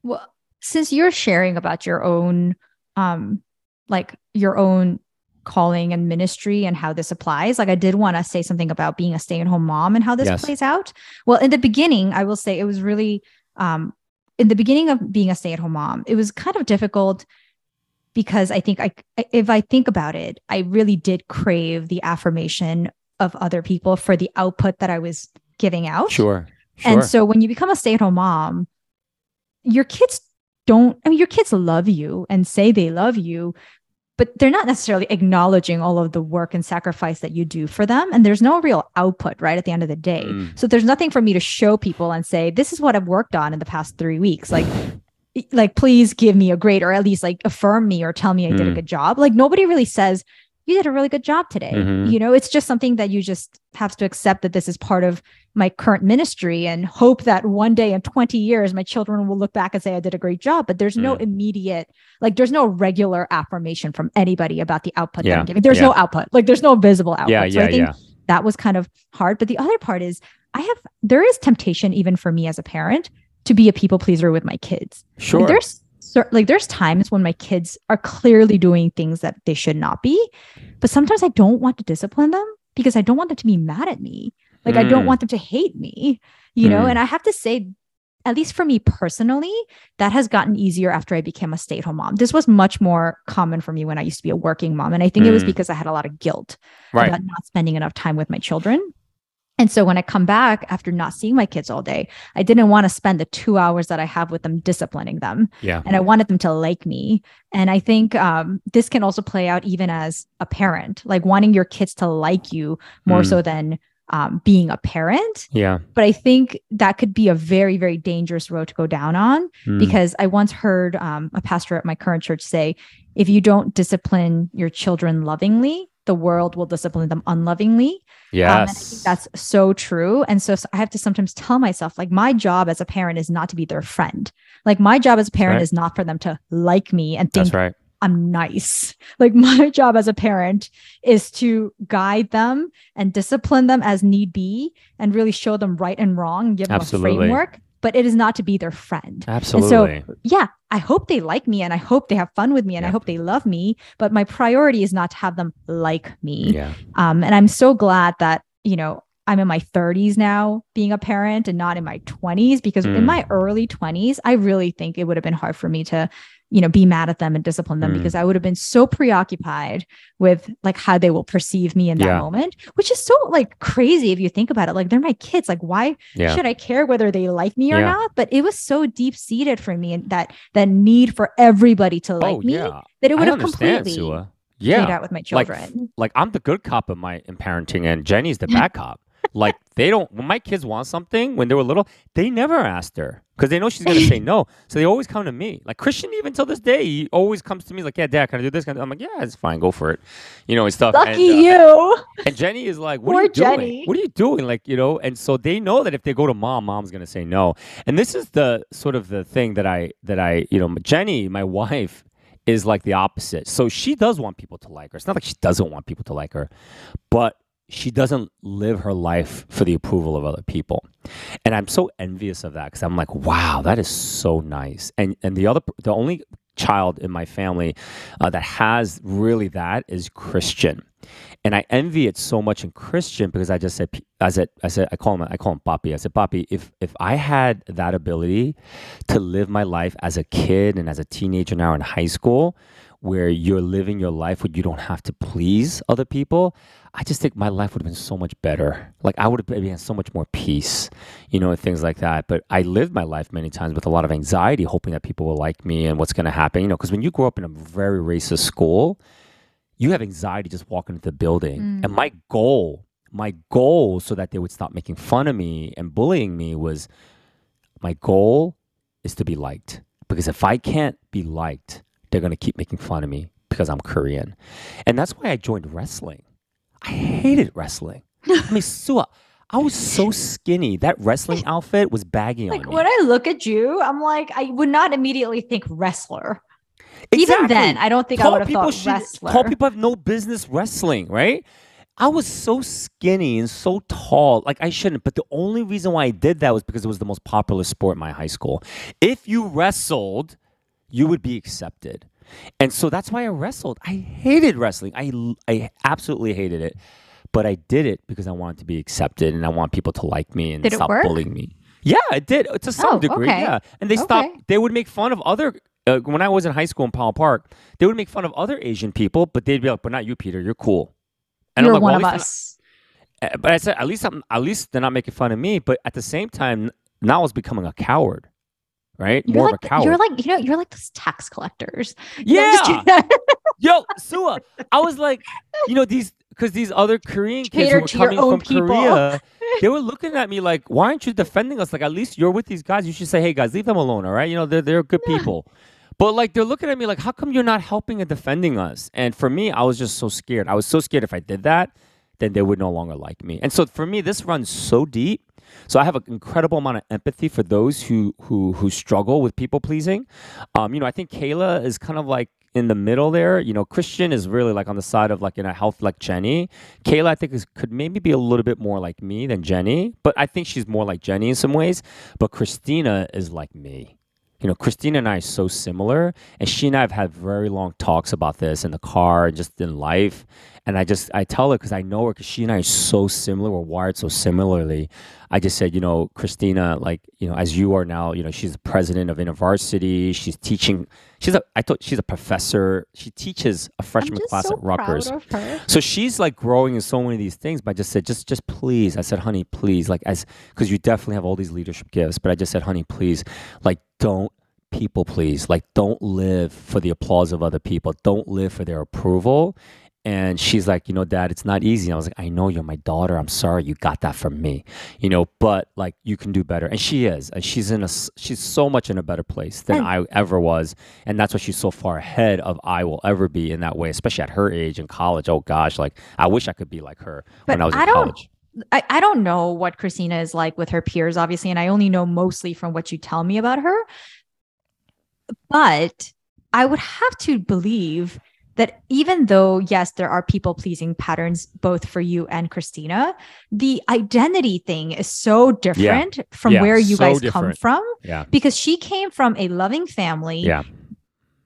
Well, since you're sharing about your own, um, like your own calling and ministry and how this applies, like I did want to say something about being a stay-at-home mom and how this Yes. plays out. Well, in the beginning, I will say it was really, um, in the beginning of being a stay-at-home mom, it was kind of difficult because I think I, if I think about it, I really did crave the affirmation of other people for the output that I was giving out. Sure, sure. And so when you become a stay at home mom, your kids don't, I mean, your kids love you and say they love you, but they're not necessarily acknowledging all of the work and sacrifice that you do for them. And there's no real output, right? At the end of the day. Mm. So there's nothing for me to show people and say, this is what I've worked on in the past three weeks. Like, like please give me a grade or at least like affirm me or tell me I did a Mm. good job. Like nobody really says you did a really good job today. Mhm. You know, it's just something that you just have to accept that this is part of my current ministry and hope that one day in 20 years my children will look back and say I did a great job. But there's no Mm. immediate, like there's no regular affirmation from anybody about the output that I'm giving. There's Yeah. no output. Like there's no visible output. Yeah, so I think yeah. that was kind of hard. But the other part is I have there is temptation even for me as a parent to be a people pleaser with my kids. Like, Sure. there's cer- like there's times when my kids are clearly doing things that they should not be, but sometimes I don't want to discipline them because I don't want them to be mad at me. Like I don't Mm. want them to hate me, you know? Mm. And I have to say at least for me personally, that has gotten easier after I became a stay-at-home mom. This was much more common for me when I used to be a working mom, and I think it was Mm. because I had a lot of guilt right. about not spending enough time with my children. And so when I come back after not seeing my kids all day, I didn't want to spend the two hours that I have with them disciplining them. Yeah. And I wanted them to like me. And I think um, this can also play out even as a parent, like wanting your kids to like you more Mm. so than um, being a parent. Yeah. But I think that could be a very, very dangerous road to go down on Mm. because I once heard um, a pastor at my current church say, if you don't discipline your children lovingly, the world will discipline them unlovingly. Um, and I think yes. that's so true. And so, so I have to sometimes tell myself, like, my job as a parent is not to be their friend. Like, my job as a parent right. is not for them to like me and think That's right. I'm nice. Like, my job as a parent is to guide them and discipline them as need be and really show them right and wrong and give them a framework. But it is not to be their friend Absolutely. So yeah, I hope they like me and I hope they have fun with me and I hope they love me. But my priority is not to have them like me. yeah. Um, and I'm so glad that, you know, I'm in my 30s now being a parent and not in my 20s because in Mm. my early 20s, I really think it would have been hard for me to, you know, be mad at them and discipline them Mm. because I would have been so preoccupied with like how they will perceive me in that Yeah. moment, which is so like crazy if you think about it. Like they're my kids. Like, why Yeah. should I care whether they like me or Yeah. not? But it was so deep seated for me and that that need for everybody to like oh, me that it would I have completely Suah. Yeah. out with my Like, children. like I'm the good cop in my in parenting, and Jenny's the bad cop. Like they don't. When my kids want something when they were little, they never asked her because they know she's gonna say no. So they always come to me. Like Christian, even till this day, he always comes to me like, "Yeah, Dad, can I do this?" Can I do-" I'm like, "Yeah, it's fine. Go for it." You know, and stuff. Lucky and, uh, you. And Jenny is like, "What Poor are you doing? What are you doing?" Like, you know, and so they know that if they go to mom, mom's gonna say no. And this is the sort of the thing that I that I you know, Jenny, my wife, is like the opposite. So she does want people to like her. It's not like she doesn't want people to like her, but she doesn't live her life for the approval of other people. And I'm so envious of that because I'm like, wow, that is so nice. And and the other the only child in my family uh, that has really that is Christian. And I envy it so much in Christian because I just said, I said, I said, I call him, I call him Papi. I said, Papi, if if I had that ability to live my life as a kid and as a teenager now in high school, where you're living your life where you don't have to please other people, I just think my life would have been so much better. Like I would have been so much more peace, you know, and things like that. But I lived my life many times with a lot of anxiety, hoping that people will like me and what's going to happen, you know, because when you grow up in a very racist school, you have anxiety just walking into the building. Mm. And my goal, my goal, so that they would stop making fun of me and bullying me was my goal is to be liked. Because if I can't be liked, they're going to keep making fun of me because I'm Korean. And that's why I joined wrestling. I hated wrestling. I mean, Suah, I was so skinny. That wrestling outfit was baggy Like on me. when I look at you, I'm like, I would not immediately think wrestler. Even then, I don't think I would have thought should- wrestler. Tall people have no business wrestling, right? I was so skinny and so tall. Like I shouldn't. But the only reason why I did that was because it was the most popular sport in my high school. If you wrestled, you would be accepted. And so that's why I wrestled. I hated wrestling. I, I absolutely hated it. But I did it because I wanted to be accepted and I want people to like me and Did stop bullying me. Yeah, it did to some Oh, degree. okay. Yeah. And they stopped, Okay. they would make fun of other uh, when I was in high school in Pal Park, they would make fun of other Asian people, but they'd be like, "But not you, Peter. You're cool." And You're I'm like, one well, of us. not- uh, But I said, at least I'm, at least they're not making fun of me. But at the same time, now I was becoming a coward, right? You're More like, of a coward. You're like, you know, you're like those tax collectors. You know, I'm just yeah. Yo, Suah, I was like, you know, these because these other Korean kids Cater were coming from people. Korea, they were looking at me like, "Why aren't you defending us? Like, at least you're with these guys. You should say, hey guys, leave them alone, all right? You know, they're they're good people." But like they're looking at me like, how come you're not helping and defending us? And for me, I was just so scared. I was so scared if I did that, then they would no longer like me. And so for me, this runs so deep. So I have an incredible amount of empathy for those who who who struggle with people pleasing. Um, you know, I think Kayla is kind of like in the middle there. You know, Christian is really like on the side of like in a health like Jenny. Kayla, I think is could maybe be a little bit more like me than Jenny, but I think she's more like Jenny in some ways. But Christina is like me. You know, Christina and I are so similar, and she and I have had very long talks about this in the car and just in life. And I just I tell her because I know her because she and I are so similar. We're wired so similarly. I just said, you know, Christina, like you know, as you are now, you know, she's the president of InterVarsity. She's teaching. She's a I thought she's a professor. She teaches a freshman class so at Rutgers. proud of her. So she's like growing in so many of these things. But I just said, just, just please. I said, honey, please, like as because you definitely have all these leadership gifts. But I just said, honey, please, like don't people please. Like don't live for the applause of other people. Don't live for their approval. And she's like, you know, dad, it's not easy. And I was like, I know you're my daughter. I'm sorry you got that from me, you know, but like you can do better. And she is, and she's in a, she's so much in a better place than I ever was. And that's why she's so far ahead of I will ever be in that way, especially at her age in college. Oh gosh, like I wish I could be like her when I was in I don't- college. I, I don't know what Christina is like with her peers, obviously, and I only know mostly from what you tell me about her. But I would have to believe that even though, yes, there are people pleasing patterns both for you and Christina, the identity thing is so different from Yeah, where you so guys come from Yeah. because she came from a loving family Yeah.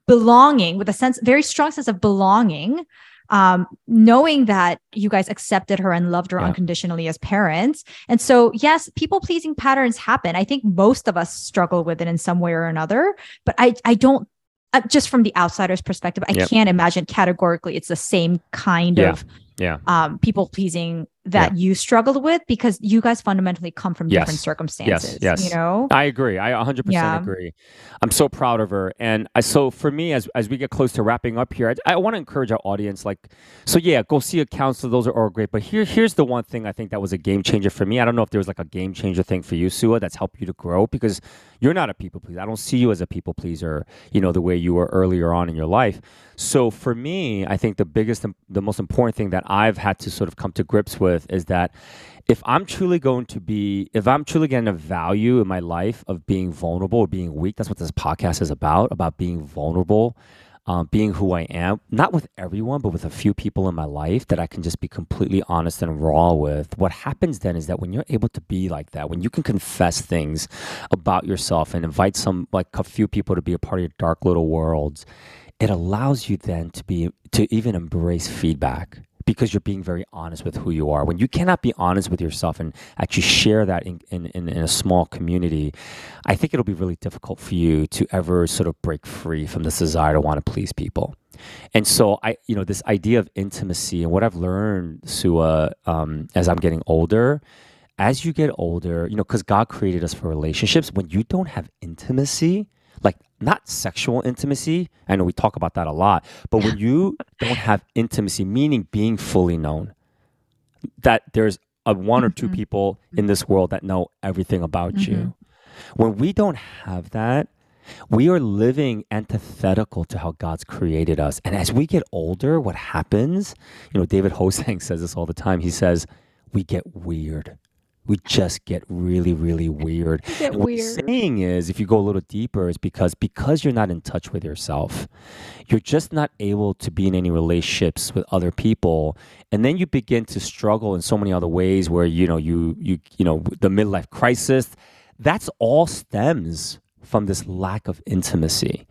belonging with a sense very strong sense of belonging um knowing that you guys accepted her and loved her Yeah. unconditionally as parents and so yes people pleasing patterns happen i think most of us struggle with it in some way or another but i i don't uh, just from the outsider's perspective i Yep. can't imagine categorically it's the same kind Yeah. of Yeah. um people pleasing that you struggled with because you guys fundamentally come from different Yes. circumstances yes. you know I agree. I 100% Yeah. agree. I'm so proud of her. And I, so for me, as, as we get close to wrapping up here, I, I want to encourage our audience, like, so yeah, go see a counselor. Those are all great. But here, here's the one thing I think that was a game changer for me. I don't know if there was like a game changer thing for you, Suah, that's helped you to grow because you're not a people pleaser. I don't see you as a people pleaser, you know, the way you were earlier on in your life. So for me, I think the biggest, the most important thing that I've had to sort of come to grips with is that if I'm truly going to be, if I'm truly getting a value in my life of being vulnerable or being weak, that's what this podcast is about, about being vulnerable, um, being who I am, not with everyone, but with a few people in my life that I can just be completely honest and raw with. What happens then is that when you're able to be like that, when you can confess things about yourself and invite some, like a few people to be a part of your dark little worlds, it allows you then to be, to even embrace feedback because you're being very honest with who you are. When you cannot be honest with yourself and actually share that in, in, in, a small community, I think it'll be really difficult for you to ever sort of break free from this desire to want to please people. And so I, you know, this idea of intimacy and what I've learned, Suah, um, as I'm getting older, as you get older, you know, because God created us for relationships. When you don't have intimacy, like not sexual intimacy, I know we talk about that a lot, but when you don't have intimacy, meaning being fully known, that there's a one or two Mhm. people in this world that know everything about you. When we don't have that, we are living antithetical to how God's created us. And as we get older, what happens? You know, David Hosang says this all the time. He says, we get weird. We just get really, really weird. Get what he's saying is, if you go a little deeper, is because because you're not in touch with yourself, you're just not able to be in any relationships with other people, and then you begin to struggle in so many other ways where you know you you you know the midlife crisis. That's all stems from this lack of intimacy.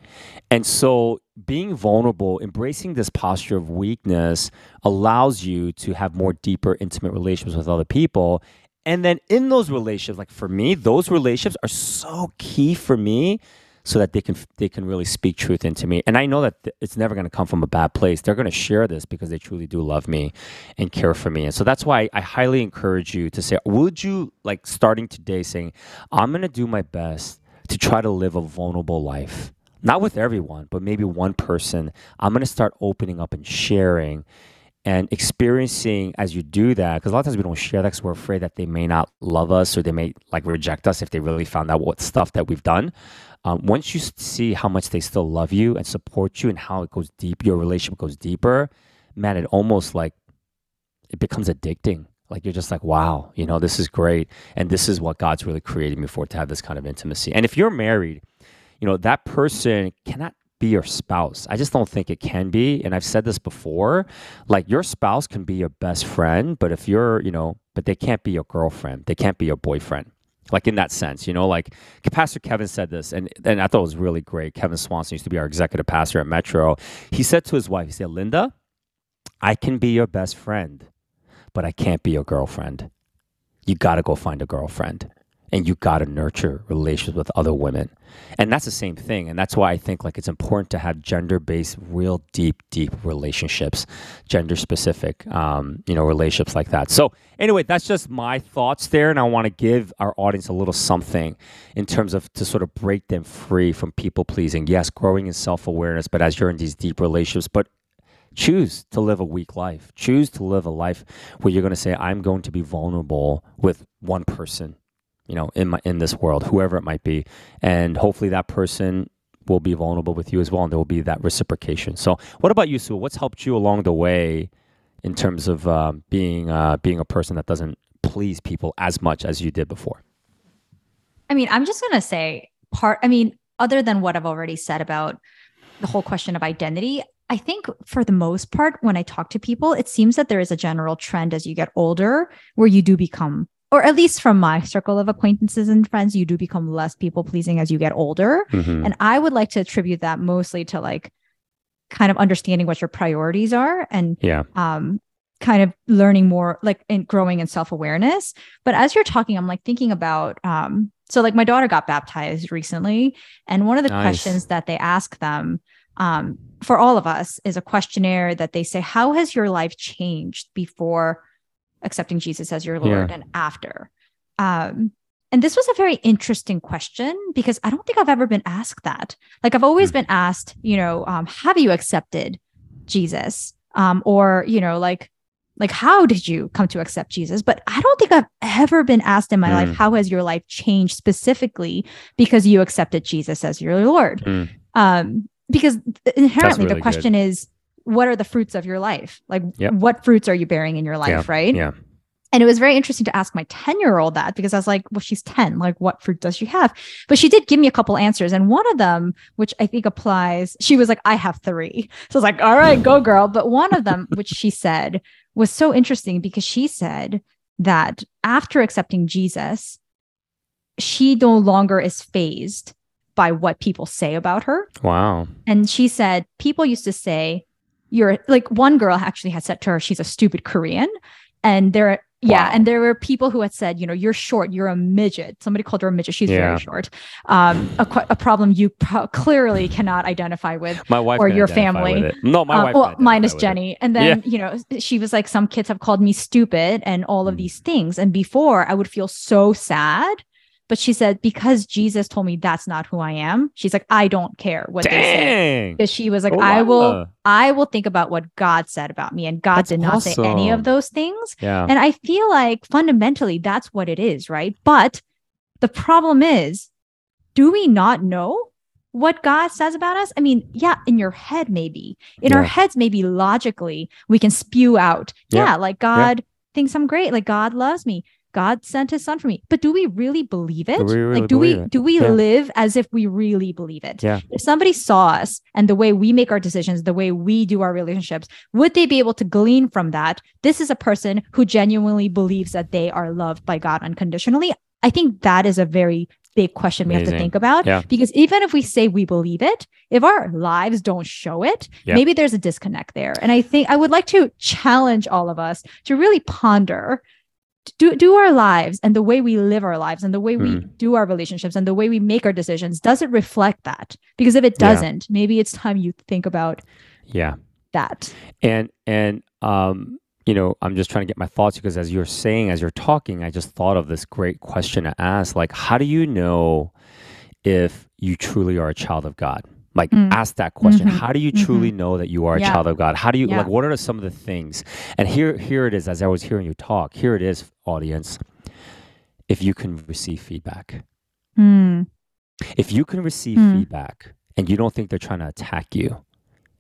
And so being vulnerable, embracing this posture of weakness allows you to have more deeper intimate relationships with other people. And then in those relationships, like for me, those relationships are so key for me so that they can they can really speak truth into me. And I know that th- it's never going to come from a bad place. They're going to share this because they truly do love me and care for me. And so that's why I highly encourage you to say, would you like starting today saying, I'm going to do my best to try to live a vulnerable life. Not with everyone, but maybe one person. I'm going to start opening up and sharing and experiencing as you do that because a lot of times we don't share that because we're afraid that they may not love us or they may like reject us if they really found out what stuff that we've done. Um, once you see how much they still love you and support you and how it goes deep your relationship goes deeper man it almost like it becomes addicting. Like you're just like wow you know this is great. And this is what god's really created me for to have this kind of intimacy. And if you're married you know that person cannot be your spouse. I just don't think it can be. And I've said this before like your spouse can be your best friend, but if you're, you know, but they can't be your girlfriend, they can't be your boyfriend. Like in that sense, you know, like Pastor Kevin said this, and, and I thought it was really great. Kevin Swanson used to be our executive pastor at Metro. He said to his wife, he said, Linda, I can be your best friend, but I can't be your girlfriend. You got to go find a girlfriend and you got to nurture relationships with other women. And that's the same thing and that's why i think like it's important to have gender-based real deep deep relationships gender specific um, you know relationships like that. So anyway that's just my thoughts there and i want to give our audience a little something in terms of to sort of break them free from people pleasing yes growing in self-awareness but as you're in these deep relationships but choose to live a weak life. Choose to live a life where you're going to say i'm going to be vulnerable with one person you know, in my in this world, whoever it might be, and hopefully that person will be vulnerable with you as well, and there will be that reciprocation. So, what about you, Sue? What's helped you along the way in terms of uh, being uh, being a person that doesn't please people as much as you did before? I mean, I'm just gonna say part. I mean, other than what I've already said about the whole question of identity, I think for the most part, when I talk to people, it seems that there is a general trend as you get older where you do become or at least from my circle of acquaintances and friends, you do become less people pleasing as you get older. Mm-hmm. And I would like to attribute that mostly to like kind of understanding what your priorities are and yeah. um kind of learning more like in growing in self-awareness. But as you're talking, I'm like thinking about um so like my daughter got baptized recently and one of the nice. questions that they ask them um for all of us is a questionnaire that they say how has your life changed before accepting Jesus as your Lord yeah. and after? Um, and this was a very interesting question because I don't think I've ever been asked that. Like I've always mm. been asked, you know, um, have you accepted Jesus? Um, or, you know, like, like how did you come to accept Jesus? But I don't think I've ever been asked in my mm. life, how has your life changed specifically because you accepted Jesus as your Lord? Mm. Um, because inherently really the question good. is, what are the fruits of your life? Like, yep. what fruits are you bearing in your life? Yeah. Right. Yeah. And it was very interesting to ask my 10 year old that because I was like, well, she's 10. Like, what fruit does she have? But she did give me a couple answers. And one of them, which I think applies, she was like, I have three. So I was like, all right, go girl. But one of them, which she said was so interesting because she said that after accepting Jesus, she no longer is phased by what people say about her. Wow. And she said, people used to say, you're like one girl actually had said to her she's a stupid Korean. And there yeah, wow. and there were people who had said, you know, you're short, you're a midget. Somebody called her a midget. She's yeah. very short. Um, a, a problem you pro- clearly cannot identify with. My wife or your family. No, my uh, wife. Well, minus Jenny. It. And then yeah. you know, she was like, some kids have called me stupid and all of mm. these things. And before, I would feel so sad but she said, because Jesus told me that's not who I am, she's like, I don't care what Dang. they say. Because she was like, oh, I will, I will think about what God said about me. And God that's did not awesome. say any of those things. Yeah. And I feel like fundamentally that's what it is, right? But the problem is, do we not know what God says about us? I mean, yeah, in your head, maybe. In yeah. our heads, maybe logically, we can spew out, yeah, yeah like God yeah. thinks I'm great, like God loves me. God sent his son for me. But do we really believe it? Do really like do we it? do we yeah. live as if we really believe it? Yeah. If somebody saw us and the way we make our decisions, the way we do our relationships, would they be able to glean from that? This is a person who genuinely believes that they are loved by God unconditionally. I think that is a very big question Amazing. we have to think about yeah. because even if we say we believe it if our lives don't show it yeah. maybe there's a disconnect there and i think i would like to challenge all of us to really ponder do do our lives and the way we live our lives and the way we mm. do our relationships and the way we make our decisions does it reflect that because if it doesn't yeah. maybe it's time you think about yeah that and and um you know i'm just trying to get my thoughts because as you're saying as you're talking i just thought of this great question to ask like how do you know if you truly are a child of god Like Mm. ask that question. Mhm. How do you truly know that you are a Yeah. child of God? How do you Yeah. like what are some of the things? And here here it is as I was hearing you talk. Here it is audience. If you can receive feedback. Mm. If you can receive Mm. feedback and you don't think they're trying to attack you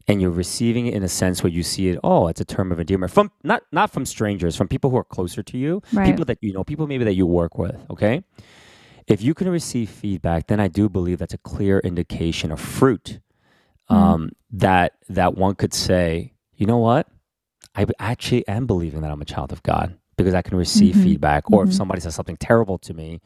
and you're receiving it in a sense where you see it, oh, it's a term of endearment from not not from strangers, from people who are closer to you, Right. people that you know, people maybe that you work with, okay? If you can receive feedback, then I do believe that's a clear indication of fruit. Mm. Um, that that one could say, you know what? I actually am believing that I'm a child of God because I can receive Mhm. feedback. Or if Mhm. somebody says something terrible to me,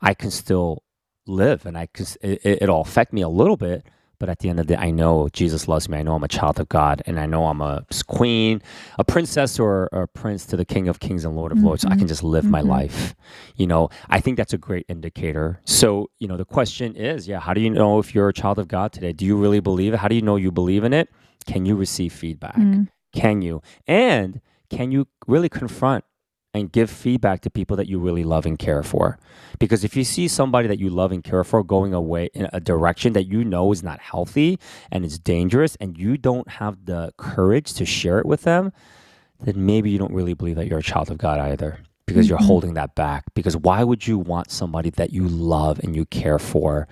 I can still live and I can, it- it'll affect me a little bit. But at the end of the day, I know Jesus loves me. I know I'm a child of God, and I know I'm a queen, a princess, or, or a prince to the King of Kings and Lord of Lords. So I can just live my Mhm. life. You know, I think that's a great indicator. So, you know, the question is, yeah, how do you know if you're a child of God today? Do you really believe it? How do you know you believe in it? Can you receive feedback? Mm. Can you? And can you really confront and give feedback to people that you really love and care for? Because if you see somebody that you love and care for going away in a direction that you know is not healthy and it's dangerous and you don't have the courage to share it with them, then maybe you don't really believe that you're a child of God either because you're Mhm. holding that back. Because why would you want somebody that you love and you care for?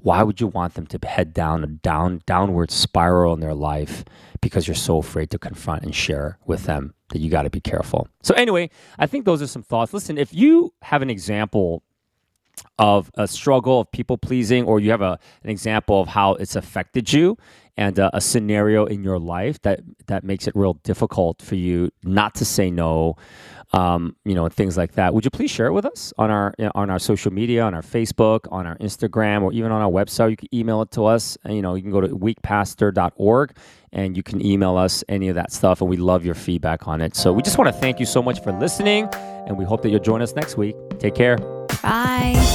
Why would you want them to head down a down downward spiral in their life because you're so afraid to confront and share with them that you got to be careful. So anyway, I think those are some thoughts. Listen, if you have an example of a struggle of people pleasing, or you have a, an example of how it's affected you, and uh, a scenario in your life that that makes it real difficult for you not to say no, um, you know, things like that. Would you please share it with us on our on our social media, on our Facebook, on our Instagram, or even on our website? You can email it to us. You know, you can go to weakpastor.org and you can email us any of that stuff, and we love your feedback on it. So we just want to thank you so much for listening, and we hope that you'll join us next week. Take care. Bye.